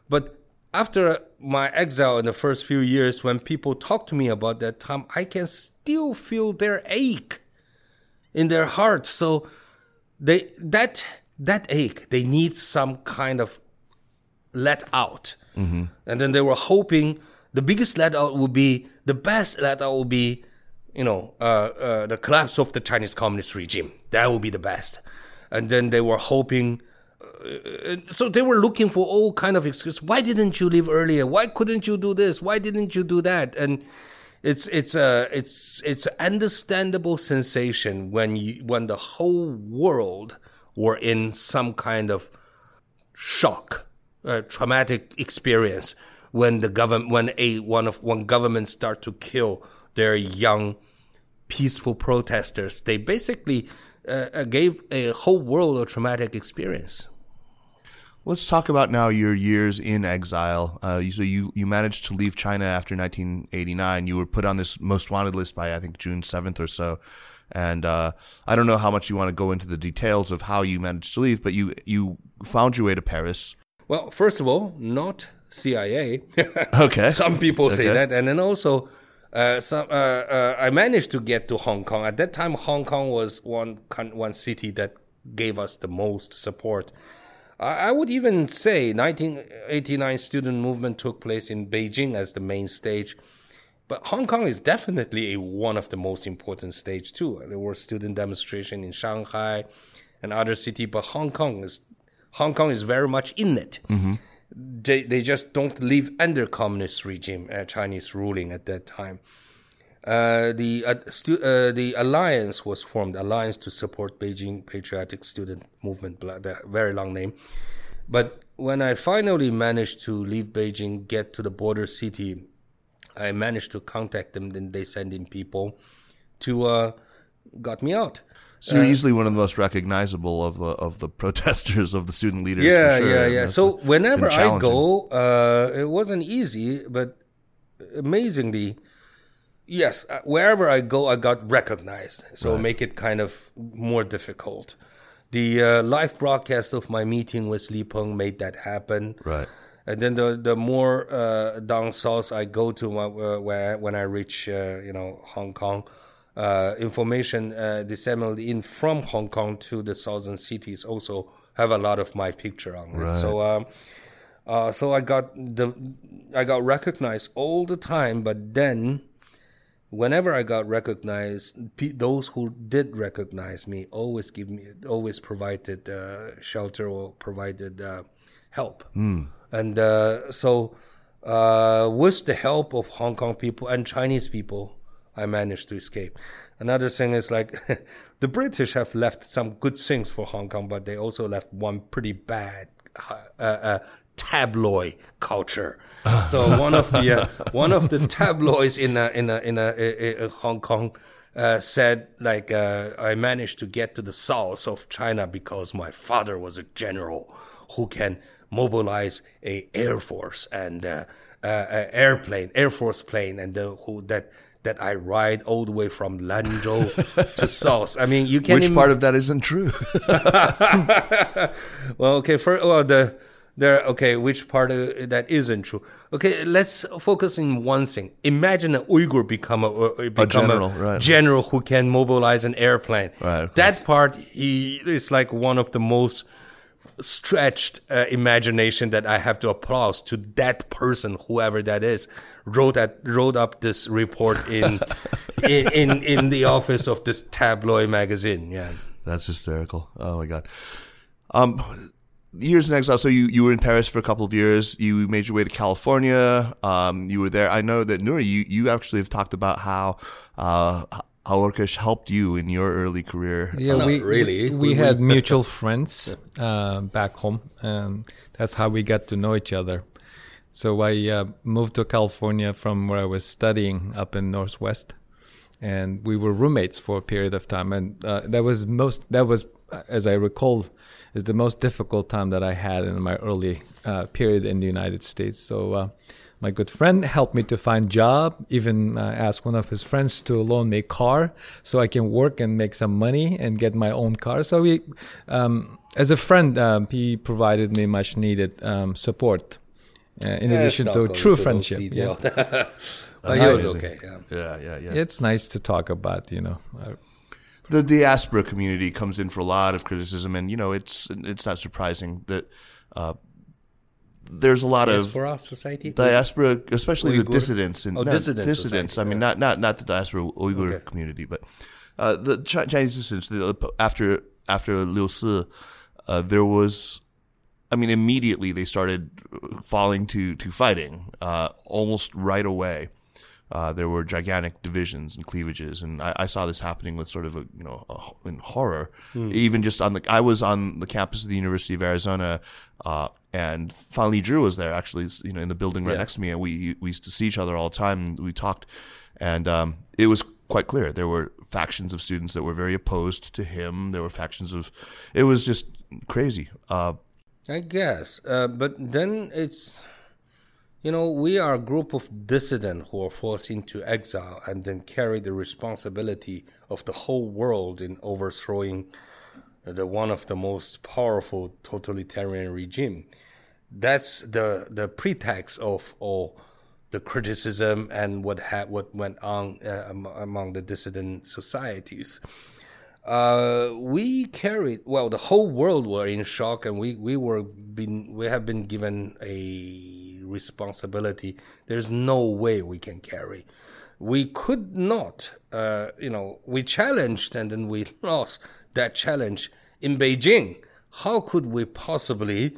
but after my exile in the first few years when people talk to me about that time I can still feel their ache in their heart so they that that ache they need some kind of let out mm-hmm. and then they were hoping the biggest let out would be the best let out would be you know, uh, uh, the collapse of the Chinese communist regime. That would be the best. And then they were hoping. Uh, so they were looking for all kind of excuses. Why didn't you leave earlier? Why couldn't you do this? Why didn't you do that? And it's it's a it's it's understandable sensation when you when the whole world were in some kind of shock, a traumatic experience when the government when a one of one government start to kill their young, peaceful protesters. They basically uh, uh, gave a whole world a traumatic experience. Let's talk about now your years in exile. Uh, so you, you managed to leave China after 1989. You were put on this most wanted list by I think June 7th or so. And uh, I don't know how much you want to go into the details of how you managed to leave, but you you found your way to Paris. Well, first of all, not CIA. okay. Some people say okay. that, and then also uh, some, uh, uh, I managed to get to Hong Kong. At that time, Hong Kong was one one city that gave us the most support. I, I would even say 1989 student movement took place in Beijing as the main stage. But Hong Kong is definitely a, one of the most important stage too. There were student demonstration in Shanghai and other city, but Hong Kong is Hong Kong is very much in it. Mm-hmm they they just don't live under communist regime, uh, Chinese ruling at that time. Uh, the uh, stu- uh, the alliance was formed, alliance to support Beijing Patriotic Student Movement, the very long name. But when I finally managed to leave Beijing, get to the border city, I managed to contact them. Then they sent in people to uh, got me out. So you're uh, easily one of the most recognizable of the of the protesters of the student leaders. Yeah, sure. yeah, yeah. so whenever I go, uh, it wasn't easy, but amazingly, yes, uh, wherever I go, I got recognized. So right. make it kind of more difficult. The uh, live broadcast of my meeting with Li Peng made that happen. Right. And then the the more uh, down south I go to, my, uh, where when I reach, you know, Hong Kong uh, information uh, disseminated in from Hong Kong to the southern cities also have a lot of my picture on it. So, um, uh, so I got the I got recognized all the time, but then whenever I got recognized, those who did recognize me always give me always provided uh, shelter or provided uh, help, mm. and uh, so uh, with the help of Hong Kong people and Chinese people, I managed to escape. Another thing is like the British have left some good things for Hong Kong, but they also left one pretty bad uh, uh, tabloid culture. so one of the uh, one of the tabloids in a, in a, in a, a, a Hong Kong uh, said like uh, I managed to get to the south of China because my father was a general who can mobilize a air force and uh, uh, a airplane, air force plane, and uh, who that that I ride all the way from Lanzhou to south. I mean, you can't. Which im- part of that isn't true? well, okay, for well the there okay, which part of that isn't true? Okay, let's focus in one thing. Imagine an Uyghur become a, uh, become general, right. general who can mobilize an airplane. Right, that part he is like one of the most stretched uh, imagination that I have to applaud to that person, whoever that is, wrote that wrote up this report in in, in in the office of this tabloid magazine. Yeah. That's hysterical. Oh my god. Um, years in exile. So you, you were in Paris for a couple of years. You made your way to California. Um, you were there. I know that Nury, you, you actually have talked about how uh, how Örkesh helped you in your early career. Yeah, Not we really. we, We- we we- had mutual friends uh, back home, and that's how we got to know each other. So I uh, moved to California from where I was studying up in Northwest, and we were roommates for a period of time. And uh, that was most that was, uh, as I recall, is the most difficult time that I had in my early uh, period in the United States. So. My good friend helped me to find job even uh, asked one of his friends to loan me a car so i can work and make some money and get my own car so we um, as a friend um, he provided me much needed um, support uh, in Let's addition to true into friendship yeah. details. but was okay. Yeah. Yeah, yeah, yeah. it's nice to talk about you know uh, the diaspora community comes in for a lot of criticism, and you know it's it's not surprising that uh, there's a lot of for our society. diaspora, especially the dissidents and Oh, no, dissident dissidents. society, I mean, yeah. not not not the diaspora Uyghur Okay. community, but uh, the Chi- Chinese dissidents. The, after after Liu Si, uh, there was. I mean, immediately they started falling to to fighting uh, almost right away. Uh, there were gigantic divisions and cleavages, and I, I saw this happening with sort of a you know a, in horror. Even just on the, I was on the campus of the University of Arizona, uh, and Fang Lizhi was there actually, you know, in the building right Yeah. next to me, and we we used to see each other all the time. And we talked, and um, it was quite clear there were factions of students that were very opposed to him. There were factions of, it was just crazy. Uh, I guess, uh, but then it's, you know, we are a group of dissidents who are forced into exile and then carry the responsibility of the whole world in overthrowing the one of the most powerful totalitarian regime. That's the the pretext of all the criticism and what had what went on uh, among the dissident societies. Uh, we carried well the whole world were in shock and we we were been we have been given a responsibility. There's no way we can carry. We could not uh, you know we challenged and then we lost that challenge in beijing how could we possibly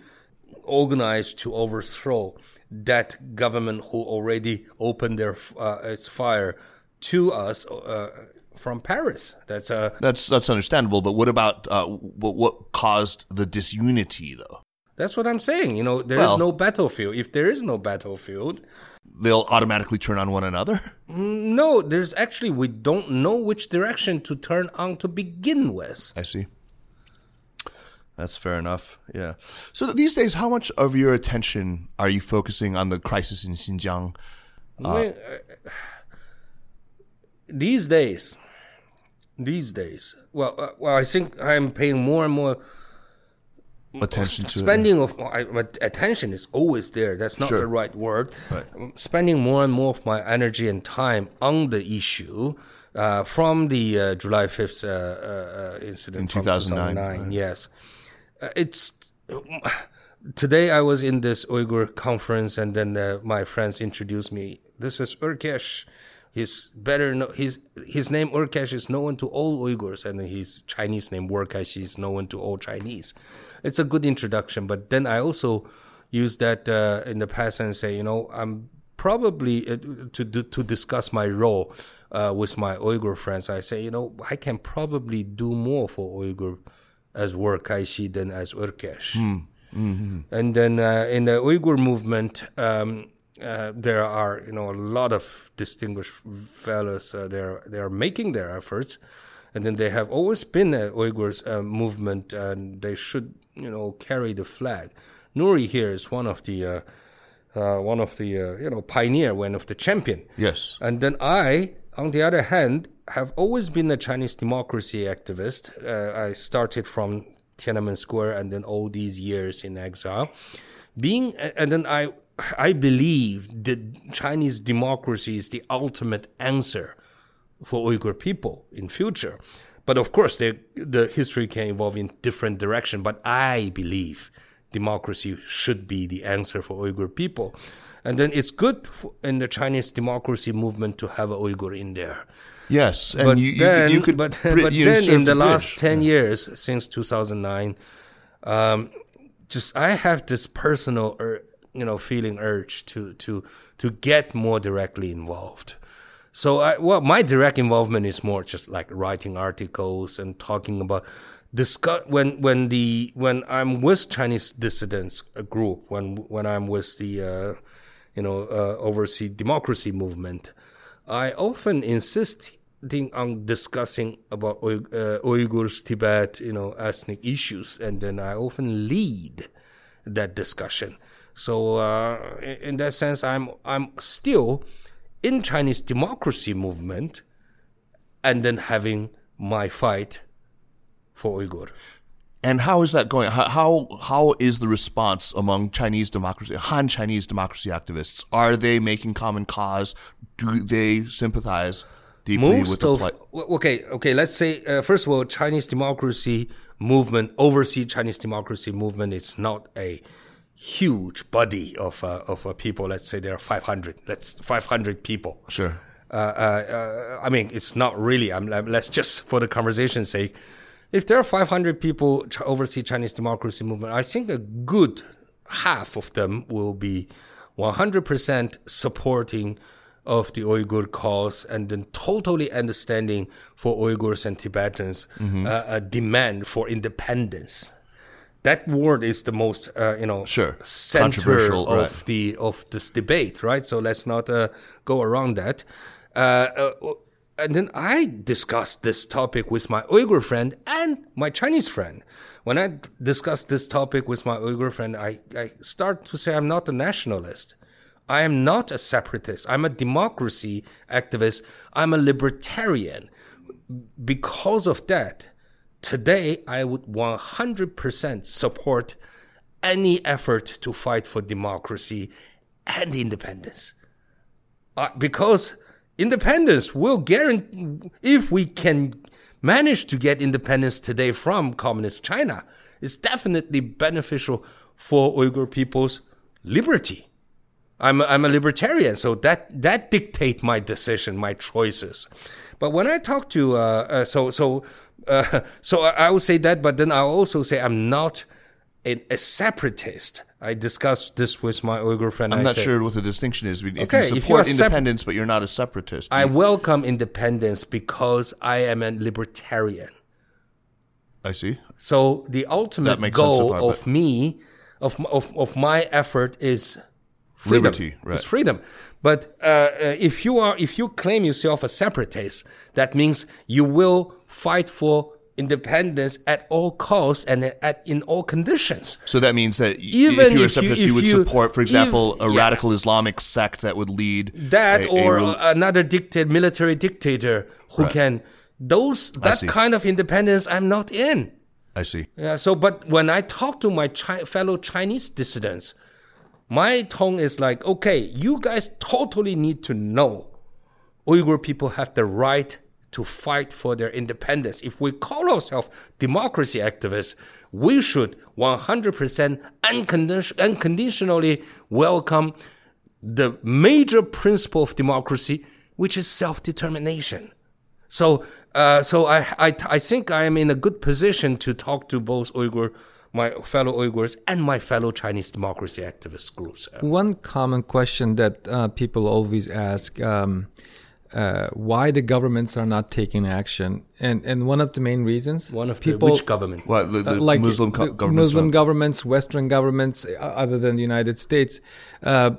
organize to overthrow that government who already opened their uh, its fire to us uh, from Paris. That's uh, that's that's understandable, but what about uh, what, what caused the disunity though? that's what I'm saying. You know, there is Well- no battlefield. If there is no battlefield, They'll automatically turn on one another. no, there's actually we don't know which direction to turn on to begin with. I see. That's fair enough. Yeah. So these days, how much of your attention are you focusing on the crisis in Xinjiang? Mean, uh, these days, these days, well, uh, well, I think I'm paying more and more Attention to it? spending of my, attention is always there. That's not Sure. the right word. Um, Spending more and more of my energy and time on the issue uh, from the uh, July fifth uh, uh, uh, incident In from 2009, 2009, Yes, uh, it's. Today I was in this Uyghur conference, and then uh, my friends introduced me. This is Örkesh. He's better. No, his his name Örkesh is known to all Uyghurs, and his Chinese name Wu'er Kaixi is known to all Chinese. It's a good introduction, but then I also use that uh, in the past and say, you know, I'm probably uh, to to to discuss my role uh, with my Uyghur friends. I say, you know, I can probably do more for Uyghur as Wu'er Kaixi than as Örkesh. And then uh, in the Uyghur movement, um, uh, there are you know a lot of distinguished fellows. Uh, they're they are making their efforts, and then they have always been a Uyghurs uh, movement, and they should you know carry the flag. Nury here is one of the uh, uh, one of the uh, you know pioneer, one of the champion. Yes. And then I, on the other hand, have always been a Chinese democracy activist. Uh, I started from Tiananmen Square and then all these years in exile. Being, and then I, I believe that Chinese democracy is the ultimate answer for Uyghur people in future. But of course, the, the history can evolve in different direction. But I believe democracy should be the answer for Uyghur people. And then it's good in the Chinese democracy movement to have a Uyghur in there. Yes, and But you, you, then, could- you could but, but you then in the to last bridge. 10 years, since 2009, um, just I have this personal, ur- you know, feeling urge to, to, to get more directly involved. So, I, well, my direct involvement is more just like writing articles and talking about discuss when when the when I'm with Chinese dissidents a group when when I'm with the uh, you know uh, overseas democracy movement, I often insist on discussing about uh, Uyghurs, Tibet, you know, ethnic issues, and then I often lead that discussion. So uh, in that sense, I'm I'm still in Chinese democracy movement, and then having my fight for Uyghur. And how is that going? How, how how is the response among Chinese democracy, Han Chinese democracy activists? Are they making common cause? Do they sympathize deeply with the plight? okay okay let's say uh, first of all chinese democracy movement overseas chinese democracy movement is not a huge body of uh, of uh, people let's say there are 500 let's 500 people Sure. uh, uh, uh, I mean, it's not really. I'm, I'm- let's just, for the conversation's sake, if there are 500 people ch- oversee Chinese democracy movement, I think a good half of them will be 100% supporting of the Uyghur cause and then totally understanding for Uyghurs and Tibetans uh, a demand for independence. That word is the most, uh, you know, Sure. center of right. the of this debate, right? So let's not uh, go around that. And then I discussed this topic with my Uyghur friend and my Chinese friend. When I discussed this topic with my Uyghur friend, I, I start to say I'm not a nationalist. I am not a separatist. I'm a democracy activist. I'm a libertarian. Because of that, today I would 100% support any effort to fight for democracy and independence. Uh, because independence will guarantee, if we can manage to get independence today from communist China, it's definitely beneficial for Uyghur people's liberty. I'm a, I'm a libertarian, so that that dictate my decision, my choices. But when I talk to uh, uh, so so uh, so I will say that, but then I'll also say I'm not a, a separatist. I discussed this with my Uyghur friend. I'm I not said, sure what the distinction is. If Okay, you if support sep- independence, but you're not a separatist, I you- welcome independence because I am a libertarian. I see. So the ultimate goal far, of me, of, of of my effort is freedom. Liberty, right. It's freedom. But uh, uh, if you are, if you claim yourself a separatist, that means you will fight for independence at all costs and at in all conditions. So that means that Even if you were a if you- separatist, you, would you- support, for example, if- a yeah. radical Islamic sect that would lead that a- a or rel- another dictator, military dictator who Right. can those that kind of independence I'm not in. I see. Yeah. So, but when I talk to my chi- fellow Chinese dissidents, my tone is like, okay, you guys totally need to know Uyghur people have the right to fight for their independence. If we call ourselves democracy activists, we should 100% uncondi- unconditionally welcome the major principle of democracy, which is self-determination. So, uh, so I, I, I think I am in a good position to talk to both Uyghur, my fellow Uyghurs, and my fellow Chinese democracy activist groups. One common question that uh, people always ask um, uh, why the governments are not taking action, and and one of the main reasons One of people the which government? Well, the, the uh, like Muslim co- the governments. Muslim don't- governments, Western governments, uh, other than the United States. Uh,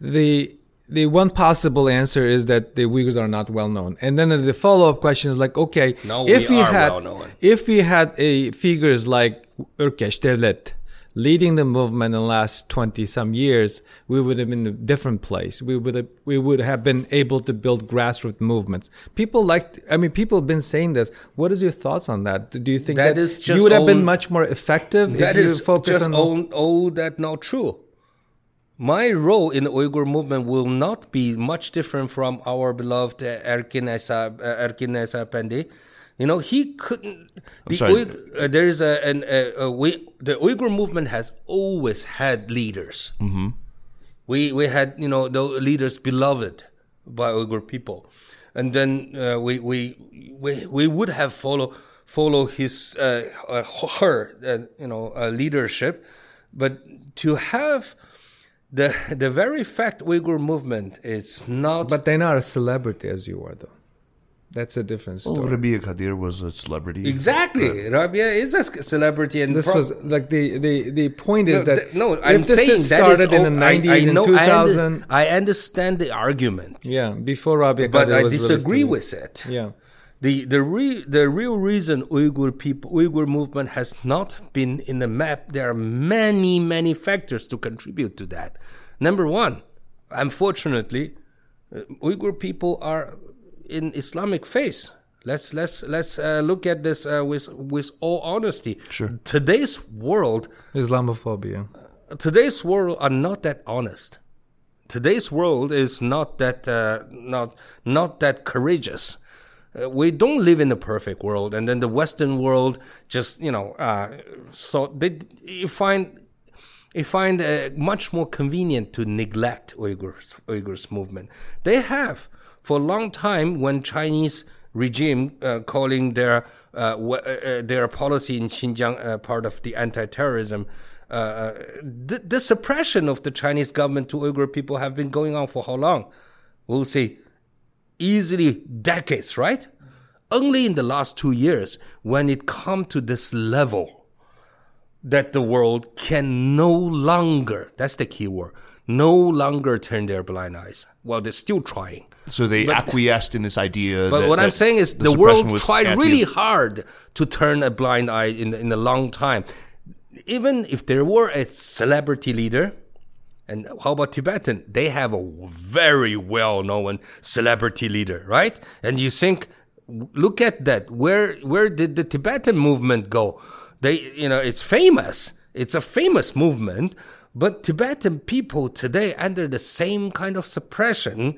the the one possible answer is that the Uyghurs are not well known, and then the follow up question is like, okay, No, if we we are had well known. if we had a figures like Örkesh Dölet leading the movement in the last 20 some years we would have been in a different place we would have we would have been able to build grassroots movements people like i mean people have been saying this what is your thoughts on that do you think That that, is you would have been much more effective That if you is just on all, all that not true. My role in the Uyghur movement will not be much different from our beloved uh, Erkin Esa, uh, Erkin Esa Pendi. You know, he couldn't. The sorry. Uyghur- uh, there is a, an, a, a we, the Uyghur movement has always had leaders. Mm-hmm. We we had you know the leaders beloved by Uyghur people, and then uh, we, we we we would have follow follow his uh, uh, her uh, you know uh, leadership, but to have the the very fact Uyghur movement is not. but they're not a celebrity as you are though that's a different story Well, Rebiya Kadeer was a celebrity. exactly, Rebiya is a celebrity, and this pro- was like the the the point is no, that th- no, I'm this saying is that is started in the I- 90s I, in know, I, 2000 I understand the argument. yeah before Rebiya Kadeer. but Kadeer I was disagree with it. yeah The the re, the real reason Uyghur people Uyghur movement has not been in the map. There are many many factors to contribute to that. Number one, unfortunately, uh, Uyghur people are in Islamic faith. Let's let's let's uh, look at this uh, with with all honesty. Sure. Today's world Islamophobia today's world are not that honest. Today's world is not that uh, not not that courageous. Uh, we don't live in a perfect world, and then the Western world just you know uh, so they you find you find uh, much more convenient to neglect Uyghurs Uyghurs movement. They have for a long time when Chinese regime uh, calling their uh, uh, uh, their policy in Xinjiang uh, part of the anti-terrorism. The, the suppression of the Chinese government to Uyghur people have been going on for how long? We'll see. Easily decades, right? Only in the last two years, when it come to this level, that the world can no longer, that's the key word, no longer turn their blind eyes. Well, they're still trying. So they acquiesced in this idea. But that- what I'm saying is the, suppression world tried anti- really hard to turn a blind eye in, in a long time. Even if there were a celebrity leader, and how about Tibetan? They have a very well known celebrity leader, right? And you think, look at that. Where where did the Tibetan movement go? They, you know, it's famous. It's a famous movement, but Tibetan people today under the same kind of suppression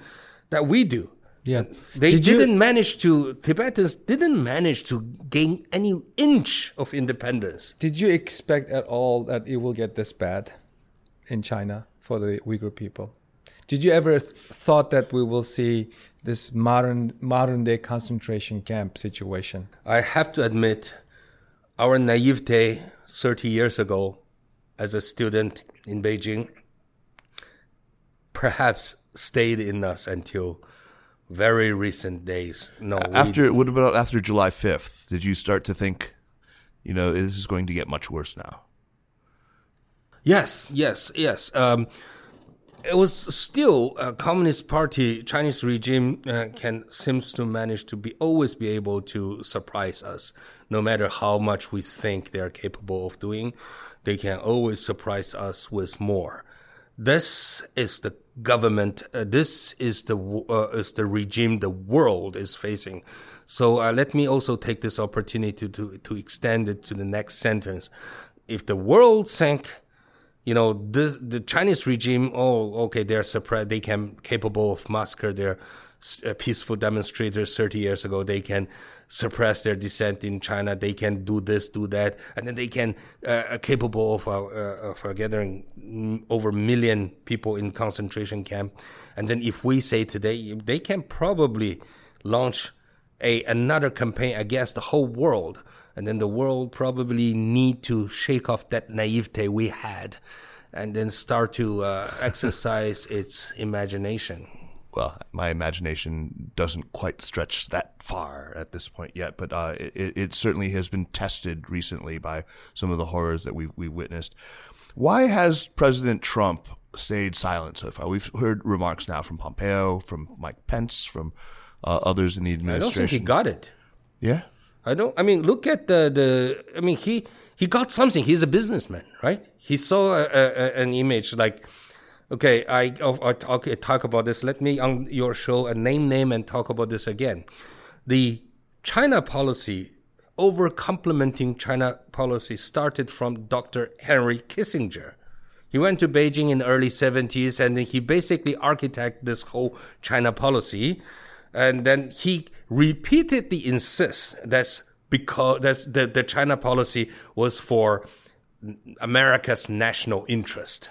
that we do. Yeah. They Did didn't manage to Tibetans didn't manage to gain any inch of independence. Did you expect at all that it will get this bad in China for the Uyghur people? Did you ever th- thought that we will see this modern modern day concentration camp situation? I have to admit, our naivete 30 years ago as a student in Beijing perhaps stayed in us until very recent days. No, we- After what about after July 5th? Did you start to think, you know, this is going to get much worse now? Yes, yes, yes. Um, it was still a communist party. Chinese regime uh, can seems to manage to be always be able to surprise us, no matter how much we think they are capable of doing. They can always surprise us with more. This is the government. Uh, this is the uh, is the regime the world is facing. So uh, let me also take this opportunity to to extend it to the next sentence. If the world sank you know this, the Chinese regime. Oh, okay, they're suppressed. They can capable of massacre uh, peaceful demonstrators 30 years ago. They can suppress their dissent in China. They can do this, do that, and then they can uh, are capable of uh, uh, of uh, gathering over million people in concentration camp. And then if we say today, they can probably launch a another campaign against the whole world and then the world probably need to shake off that naivete we had and then start to uh, exercise its imagination well, my imagination doesn't quite stretch that far at this point yet, but uh, it, it, certainly has been tested recently by some of the horrors that we've, we witnessed. Why has President Trump stayed silent so far? We've heard remarks now from Pompeo, from Mike Pence, from uh, others in the administration. I don't think he got it. Yeah, I don't. I mean, look at the the. I mean, he he got something. He's a businessman, right? He saw a, a, an image like Okay, I, I'll, I'll talk about this. Let me on your show a name name and talk about this again. The China policy, over complementing China policy, started from Dr. Henry Kissinger. He went to Beijing in the early 70s and he basically architected this whole China policy. And then he repeatedly insists that's because that's the, the China policy was for America's national interest.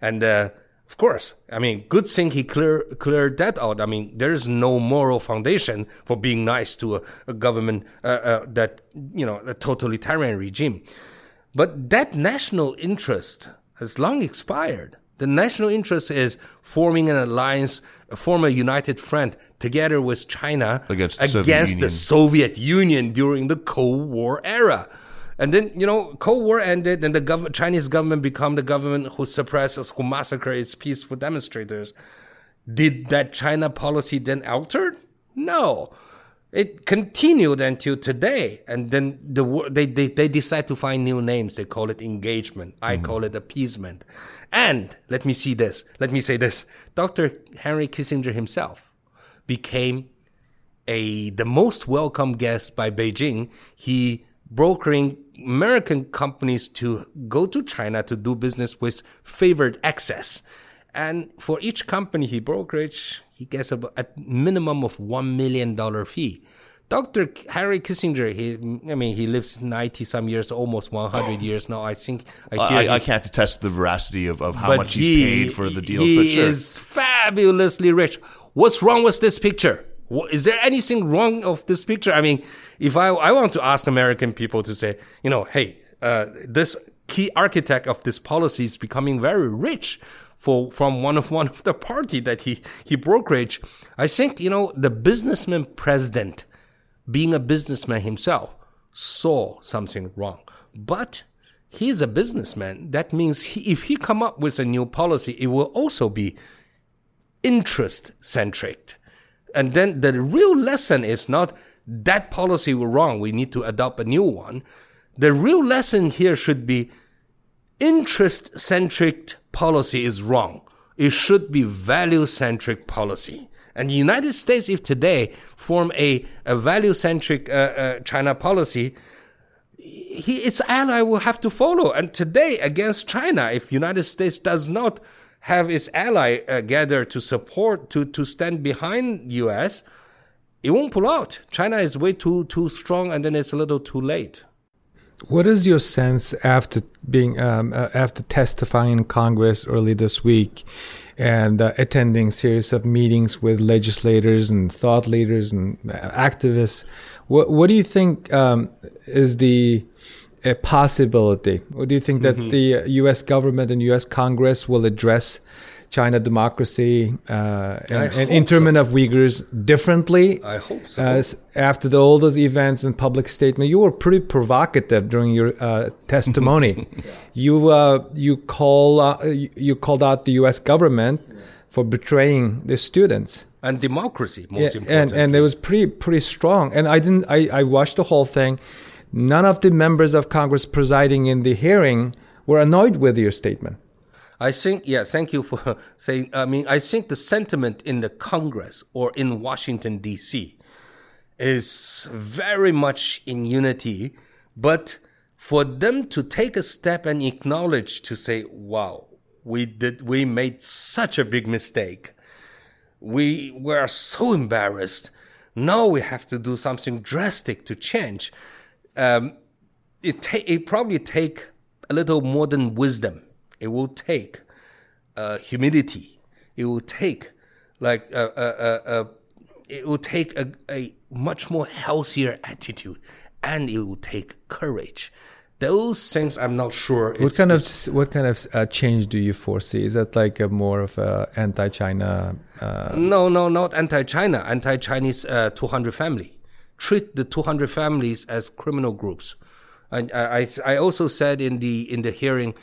And uh, of course. I mean, good thing he clear, cleared that out. I mean, there's no moral foundation for being nice to a, a government uh, uh, that, you know, a totalitarian regime. But that national interest has long expired. The national interest is forming an alliance, form a united front together with China against, against the Soviet Union during the Cold War era. And then, you know, Cold War ended and the gov- Chinese government become the government who suppresses, who massacres its peaceful demonstrators. Did that China policy then alter? No. It continued until today. And then the they, they, they decide to find new names. They call it engagement. I mm-hmm. call it appeasement. And let me see this. Let me say this. Dr. Henry Kissinger himself became a the most welcome guest by Beijing. He brokering American companies to go to China to do business with favored access. And for each company he brokerage, he gets a, a minimum of $1 million fee. Dr. Harry Kissinger, he, I mean, he lives 90 some years, almost 100 years now. I think I, I, he, I can't attest the veracity of, of how much he, he's paid for the deal. He sure. is fabulously rich. What's wrong with this picture? Is there anything wrong of this picture? I mean, if I, I want to ask American people to say, you know, hey, uh, this key architect of this policy is becoming very rich for from one of one of the party that he he brokerage. I think you know the businessman president, being a businessman himself, saw something wrong, but he's a businessman. That means he, if he come up with a new policy, it will also be interest centric. And then the real lesson is not that policy was wrong. We need to adopt a new one. The real lesson here should be interest centric policy is wrong. It should be value centric policy. And the United States, if today form a, a value centric uh, uh, China policy, he, its ally will have to follow. And today, against China, if United States does not have its ally uh, gather to support, to, to stand behind U.S., it won't pull out. China is way too too strong, and then it's a little too late. What is your sense after being um, uh, after testifying in Congress early this week and uh, attending series of meetings with legislators and thought leaders and activists? What what do you think um, is the a possibility? Or do you think that mm-hmm. the U.S. government and U.S. Congress will address China democracy uh, and, and internment so. of Uyghurs differently. I hope so. Uh, after the, all those events and public statement, you were pretty provocative during your uh, testimony. yeah. You uh, you call uh, you called out the U.S. government yeah. for betraying the students and democracy. Most yeah, important, and and it was pretty pretty strong. And I didn't. I, I watched the whole thing. None of the members of Congress presiding in the hearing were annoyed with your statement. I think, yeah, thank you for saying. I mean, I think the sentiment in the Congress or in Washington, D.C. is very much in unity, but for them to take a step and acknowledge to say, wow, we did, we made such a big mistake. We were so embarrassed. Now we have to do something drastic to change. Um, it, ta- it probably take a little more than wisdom it will take uh, humility. It will take like a, a, a, it will take a, a much more healthier attitude, and it will take courage. those things I'm not sure. What kind of what kind of uh, change do you foresee? Is that like a more of a anti-China? Uh... No, no, not anti-China. Anti-Chinese uh, 200 family. Treat the 200 families as criminal groups. And I, I, I also said in the in the hearing,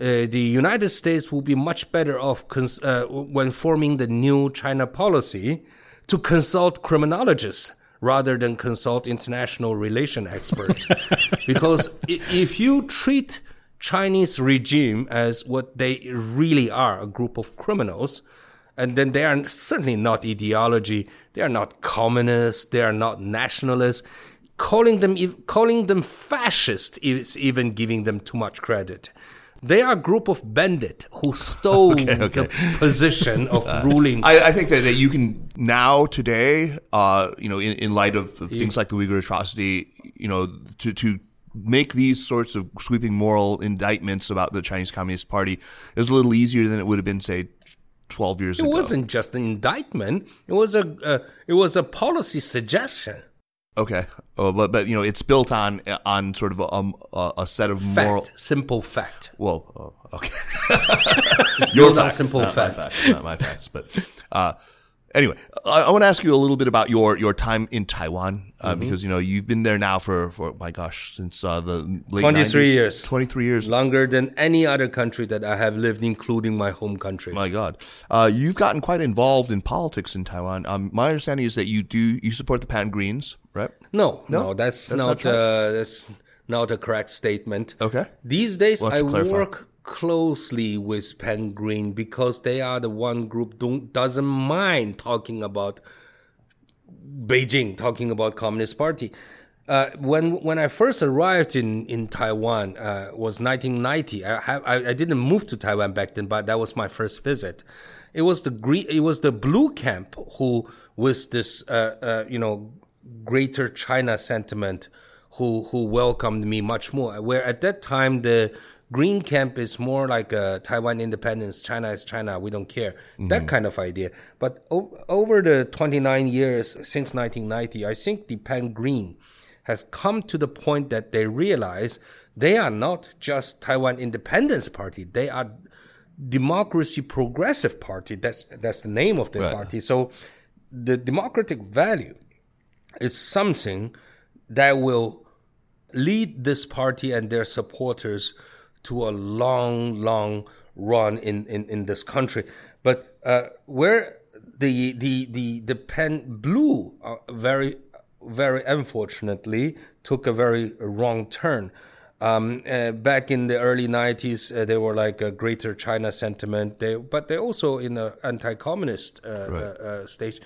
uh, the United States will be much better off cons- uh, when forming the new China policy to consult criminologists rather than consult international relation experts. because if you treat Chinese regime as what they really are, a group of criminals, and then they are certainly not ideology, they are not communists, they are not nationalists. Calling them, calling them fascist is even giving them too much credit. They are a group of bandits who stole okay, okay. the position of uh, ruling. I, I, think that, that you can now today, uh, you know, in, in light of, of things like the Uyghur atrocity, you know, to to make these sorts of sweeping moral indictments about the Chinese Communist Party is a little easier than it would have been, say, 12 years it ago. It wasn't just an indictment. It was a uh, it was a policy suggestion. Okay, oh, but but you know it's built on on sort of a, um, a, set of fact, moral simple fact. Well, oh, okay, it's your facts, simple not fact. My facts, not my facts, but uh, anyway, I, I want to ask you a little bit about your your time in Taiwan uh, mm-hmm. because you know you've been there now for for my gosh since uh, the late twenty three years, twenty three years, longer than any other country that I have lived, including my home country. My God, uh, you've gotten quite involved in politics in Taiwan. Um, my understanding is that you do you support the Pan Greens, right? No, no, no that's, that's, not, not uh, that's not a correct statement. Okay. These days, I work closely with Pan Green because they are the one group don't doesn't mind talking about Beijing, talking about Communist Party. Uh, when when I first arrived in in Taiwan uh, was 1990. I, I, I didn't move to Taiwan back then, but that was my first visit. It was the green, it was the blue camp who, with this uh, uh you know greater China sentiment, who who welcomed me much more. Where at that time the Green Camp is more like a Taiwan independence, China is China, we don't care. Mm-hmm. That kind of idea. But o- over the 29 years since 1990, I think the Pan Green has come to the point that they realize they are not just Taiwan independence party. They are democracy progressive party. That's, that's the name of the right. party. So the democratic value is something that will lead this party and their supporters to a long, long run in, in, in this country. But uh, where the the the the Pan Blue uh, very very unfortunately took a very wrong turn. Um, uh, back in the early 90s, uh, they were like a greater China sentiment, they, but they also in the anti-communist uh, right. Uh, uh, stage.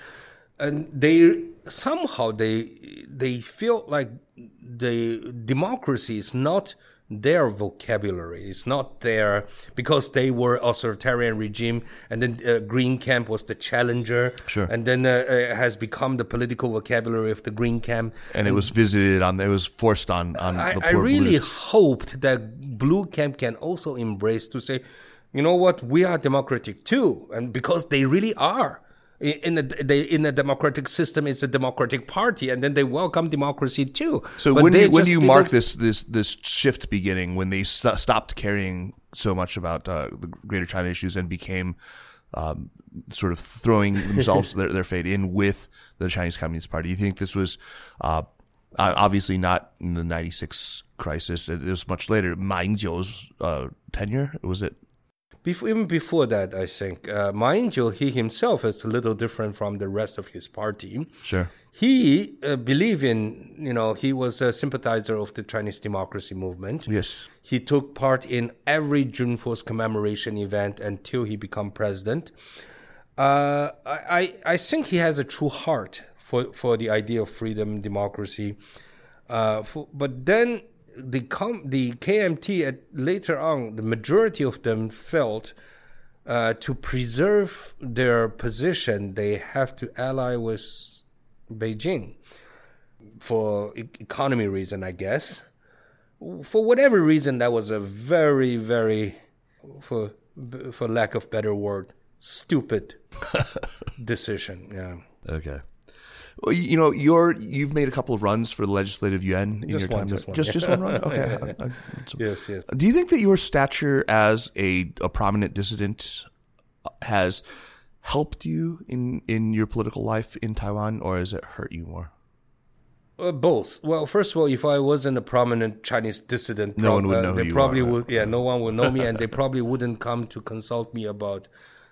And they somehow they they feel like the democracy is not their vocabulary. It's not there because they were authoritarian regime, and then uh, Green Camp was the challenger, sure. and then uh, it has become the political vocabulary of the Green Camp. And, and it was visited on, it was forced on on I, the poor I really blues. hoped that Blue Camp can also embrace to say, you know what, we are democratic too, and because they really are in the in the democratic system it's a democratic party and then they welcome democracy too. So but when do you, when do you mark this this this shift beginning when they st- stopped caring so much about uh, the greater china issues and became um, sort of throwing themselves their, their fate in with the chinese communist party you think this was uh, obviously not in the 96 crisis. It was much later. Ma ying-jeou's uh, tenure was it before, even before that, I think uh, Ma Ying-jeou, he himself is a little different from the rest of his party. Sure. He uh, believed in, you know, he was a sympathizer of the Chinese democracy movement. Yes. He took part in every June 4th commemoration event until he became president. Uh, I, I think he has a true heart for, for the idea of freedom, democracy. Uh, for, but then the com- the KMT at, later on, the majority of them felt uh, to preserve their position, they have to ally with Beijing for e- economy reason, I guess. For whatever reason, that was a very, very, for for lack of better word, stupid decision. Yeah. Okay. You know, you're you've made a couple of runs for the legislative yuan in Just your one, time. just one. just, just one run. Okay. Yeah, yeah. I- I- Yes, yes. Do you think that your stature as a, a prominent dissident has helped you in, in your political life in Taiwan, or has it hurt you more? Uh, both. Well, first of all, if I wasn't a prominent Chinese dissident, No one would uh, know who They probably are, right? would. Yeah, no one would know me, and they probably wouldn't come to consult me about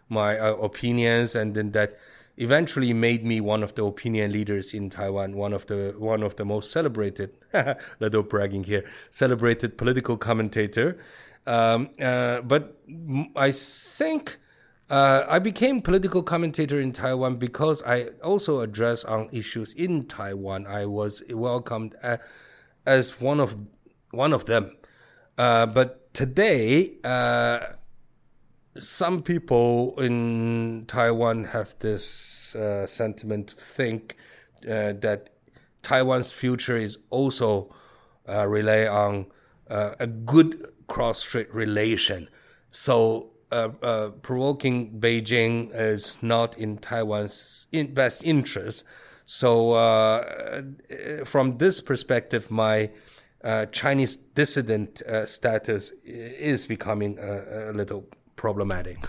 my uh, opinions, and then that eventually made me one of the opinion leaders in Taiwan, one of the one of the most celebrated, little bragging here, celebrated political commentator. Um, uh, but I think. Uh, I became political commentator in Taiwan because I also address on issues in Taiwan. I was welcomed uh, as one of one of them. Uh, but today, uh, some people in Taiwan have this uh, sentiment to think uh, that Taiwan's future is also uh, rely on uh, a good cross-strait relation. So uh, uh, provoking Beijing is not in Taiwan's in best interest. So from this perspective, my Chinese dissident status is becoming a, a little problematic.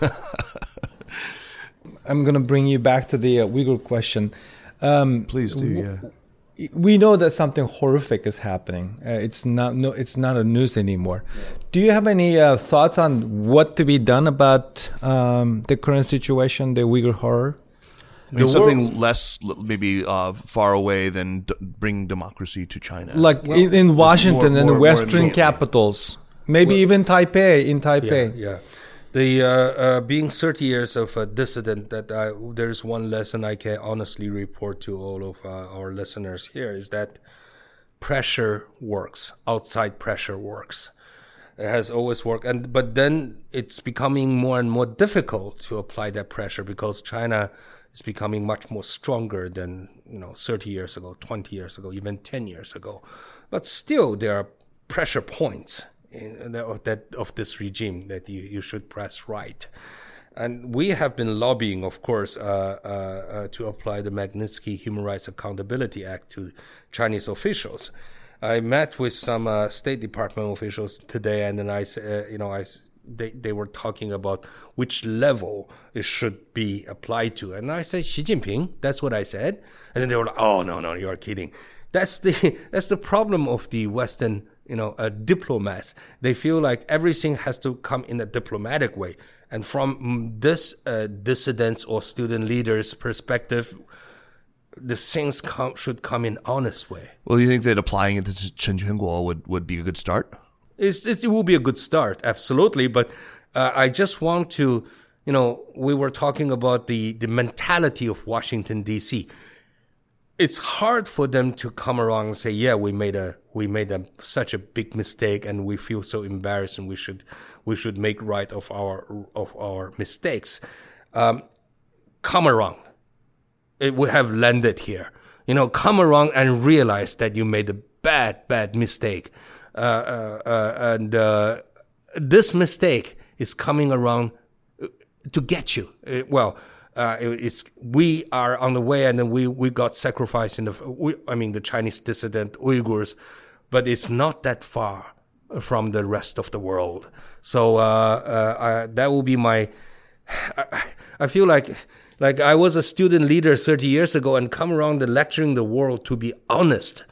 I'm going to bring you back to the uh, Uyghur question. Um, Please do, yeah. we know that something horrific is happening. Uh, it's not no, it's not a news anymore. Do you have any uh, thoughts on what to be done about um, the current situation, the Uyghur horror? I mean, The something less, maybe uh, far away than d- bring democracy to China. Like in, in Washington more- and more- more Western immediately. capitals, maybe even Taipei. In Taipei, Yeah, yeah. The uh, uh, being 30 years of a dissident, that I, there's one lesson I can honestly report to all of uh, our listeners here is that pressure works. Outside pressure works. It has always worked, and but then it's becoming more and more difficult to apply that pressure because China is becoming much more stronger than you know 30 years ago, 20 years ago, even 10 years ago. But still, there are pressure points in, of, that of this regime that you, you should press right. And we have been lobbying, of course, uh, uh, uh, to apply the Magnitsky Human Rights Accountability Act to Chinese officials. I met with some uh, State Department officials today, and then I, uh, you know, I, they they were talking about which level it should be applied to, and I said Xi Jinping. That's what I said, and then they were like, "Oh no, no, you're kidding." That's the that's the problem of the Western, you know, uh, diplomats. They feel like everything has to come in a diplomatic way, and from mm, this uh, dissidents or student leaders' perspective, the things come, should come in honest way. well, you think that applying it to Chen Quanguo would, would be a good start? It's, it's, it will be a good start, absolutely. But uh, I just want to, you know, we were talking about the, the mentality of Washington D.C. It's hard for them to come around and say, "Yeah, we made a we made a, such a big mistake, and we feel so embarrassed, and we should we should make right of our of our mistakes." Um, come around it would have landed here. You know, come around and realize that you made a bad, bad mistake. Uh, uh, uh, and uh, this mistake is coming around uh, to get you. Uh, well, uh, it's we are on the way, and then we we got sacrificed in the. We, I mean, the Chinese dissident Uyghurs, but it's not that far from the rest of the world. So uh, uh, I, that will be my. I, I feel like like I was a student leader 30 years ago and come around and lecturing the world to be honest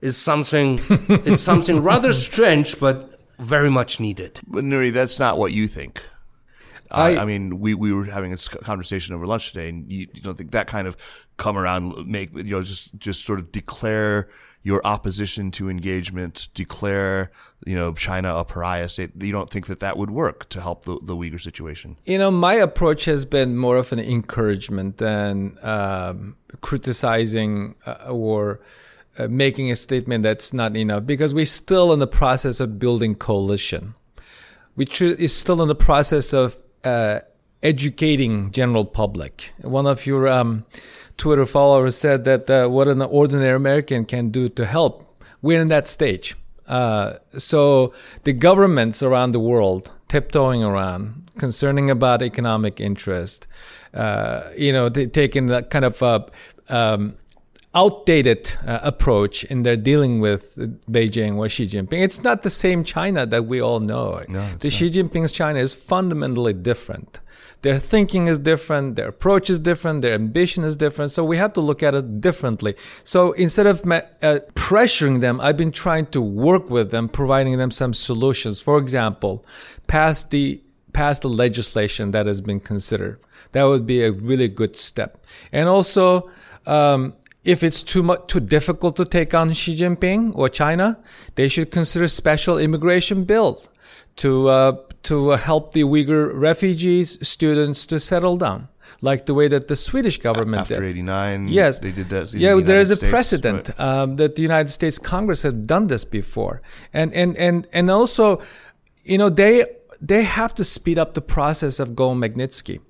is something is something rather strange but very much needed. But Nury, that's not what you think. I, I- I mean, we, we were having a conversation over lunch today, and you, you don't think that kind of come around, make you know, just just sort of declare your opposition to engagement, declare you know China a pariah state. You don't think that that would work to help the, the Uyghur situation? You know, my approach has been more of an encouragement than um, criticizing uh, or uh, making a statement that's not enough because we're still in the process of building coalition. We tr- is still in the process of uh, educating general public. One of your um, Twitter followers said that uh, what an ordinary American can do to help. We're in that stage. Uh, so the governments around the world tiptoeing around, concerning about economic interest, uh, you know, taking that kind of uh, um, outdated uh, approach in their dealing with Beijing or Xi Jinping. It's not the same China that we all know. No, the Xi Jinping's China is fundamentally different. Their thinking is different, their approach is different, their ambition is different. So we have to look at it differently. So instead of uh, pressuring them, I've been trying to work with them, providing them some solutions. For example, pass the pass the legislation that has been considered. That would be a really good step. And also, um, if it's too much too difficult to take on Xi Jinping or China, they should consider special immigration bills to uh, to help the Uyghur refugees students to settle down, like the way that the Swedish government did. after did. '89. Yes, they did that. Yeah, the there is a States, precedent right. um, that the United States Congress has done this before, and and and and also, you know, they they have to speed up the process of going Magnitsky.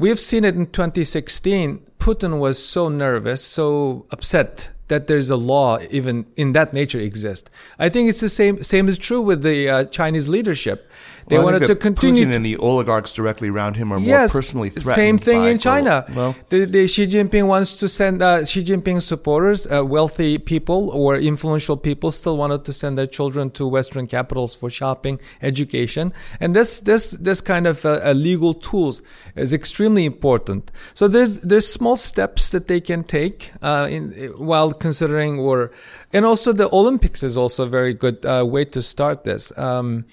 We have seen it in 2016. Putin was so nervous, so upset that there's a law even in that nature exist. I think it's the same. Same is true with the uh, Chinese leadership. They Well, wanted to continue. Putin and the oligarchs directly around him are more yes, personally threatened. Same thing in China. well, the, the Xi Jinping wants to send uh, Xi Jinping supporters, uh, wealthy people or influential people, still wanted to send their children to Western capitals for shopping, education, and this this this kind of uh, uh, legal tools is extremely important. So there's there's small steps that they can take uh, in while considering or, and also the Olympics is also a very good uh, way to start this. Um,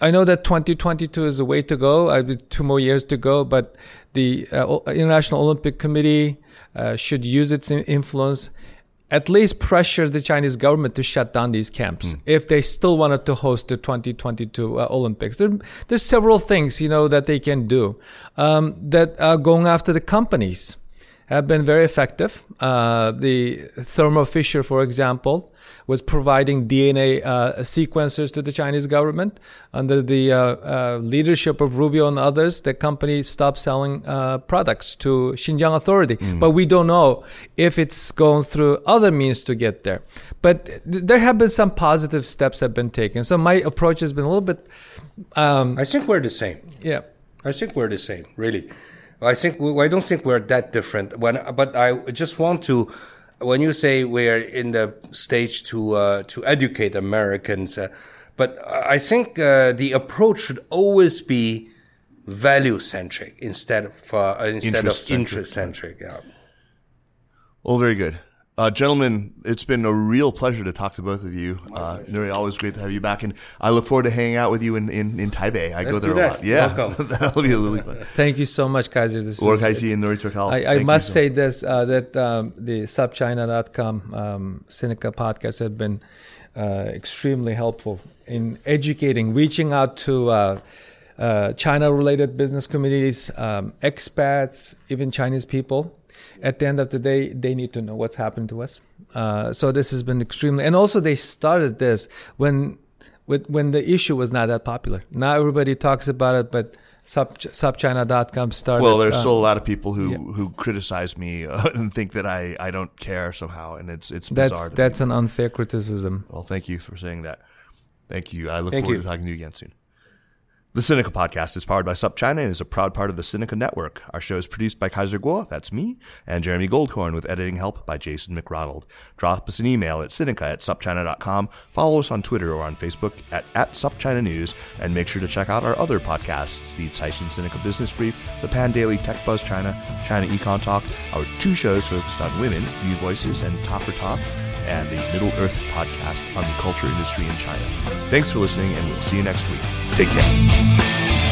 I know that 2022 is the way to go. I have two more years to go, but the uh, International Olympic Committee uh, should use its influence, at least pressure the Chinese government to shut down these camps if they still wanted to host the 2022 uh, Olympics. There, there's several things you know that they can do um, that are going after the companies have been very effective. Uh, the Thermo Fisher, for example, was providing DNA uh, sequencers to the Chinese government. Under the uh, uh, leadership of Rubio and others, the company stopped selling uh, products to Xinjiang Authority. But we don't know if it's going through other means to get there. But th- there have been some positive steps have been taken. So my approach has been a little bit, um, I think we're the same. yeah. I think we're the same, really. I think we, I don't think we're that different. When, but I just want to, when you say we're in the stage to uh, to educate Americans, uh, but I think uh, the approach should always be value centric instead of uh, instead of Interest-centric, interest centric. Yeah. well, very good. Uh, gentlemen, it's been a real pleasure to talk to both of you. Uh, Nury, always great to have you back, and I look forward to hanging out with you in, in, in Taipei. I Let's go there a lot. Yeah, Welcome. that'll be a really fun. Thank you so much, Kaiser. This Or is, and Nury Turkel. I, I must so say this uh, that um, the supchina.com um, Sinica podcast have been uh, extremely helpful in educating, reaching out to uh, uh, China related business communities, um, expats, even Chinese people. At the end of the day, they need to know what's happened to us. Uh, so this has been extremely, and also they started this when with, when the issue was not that popular. Now everybody talks about it, but sub, supchina.com started. Well, there's uh, still a lot of people who, yeah. who criticize me uh, and think that I, I don't care somehow, and it's it's bizarre. That's to that's me. an unfair criticism. Well, thank you for saying that. Thank you. I look Thank forward you. to talking to you again soon. The Sinica podcast is powered by SupChina and is a proud part of the Sinica Network. Our show is produced by Kaiser Kuo, that's me, and Jeremy Goldkorn with editing help by Jason McRonald. Drop us an email at Sinica at SupChina.com, follow us on Twitter or on Facebook at, at SupChina News, and make sure to check out our other podcasts, the Caixin Sinica Business Brief, the Pan Daily Tech Buzz China, China Econ Talk, our two shows focused on women, New Voices and Ta for Ta, and the Middle Earth podcast on the culture industry in China. Thanks for listening, and we'll see you next week. Take care.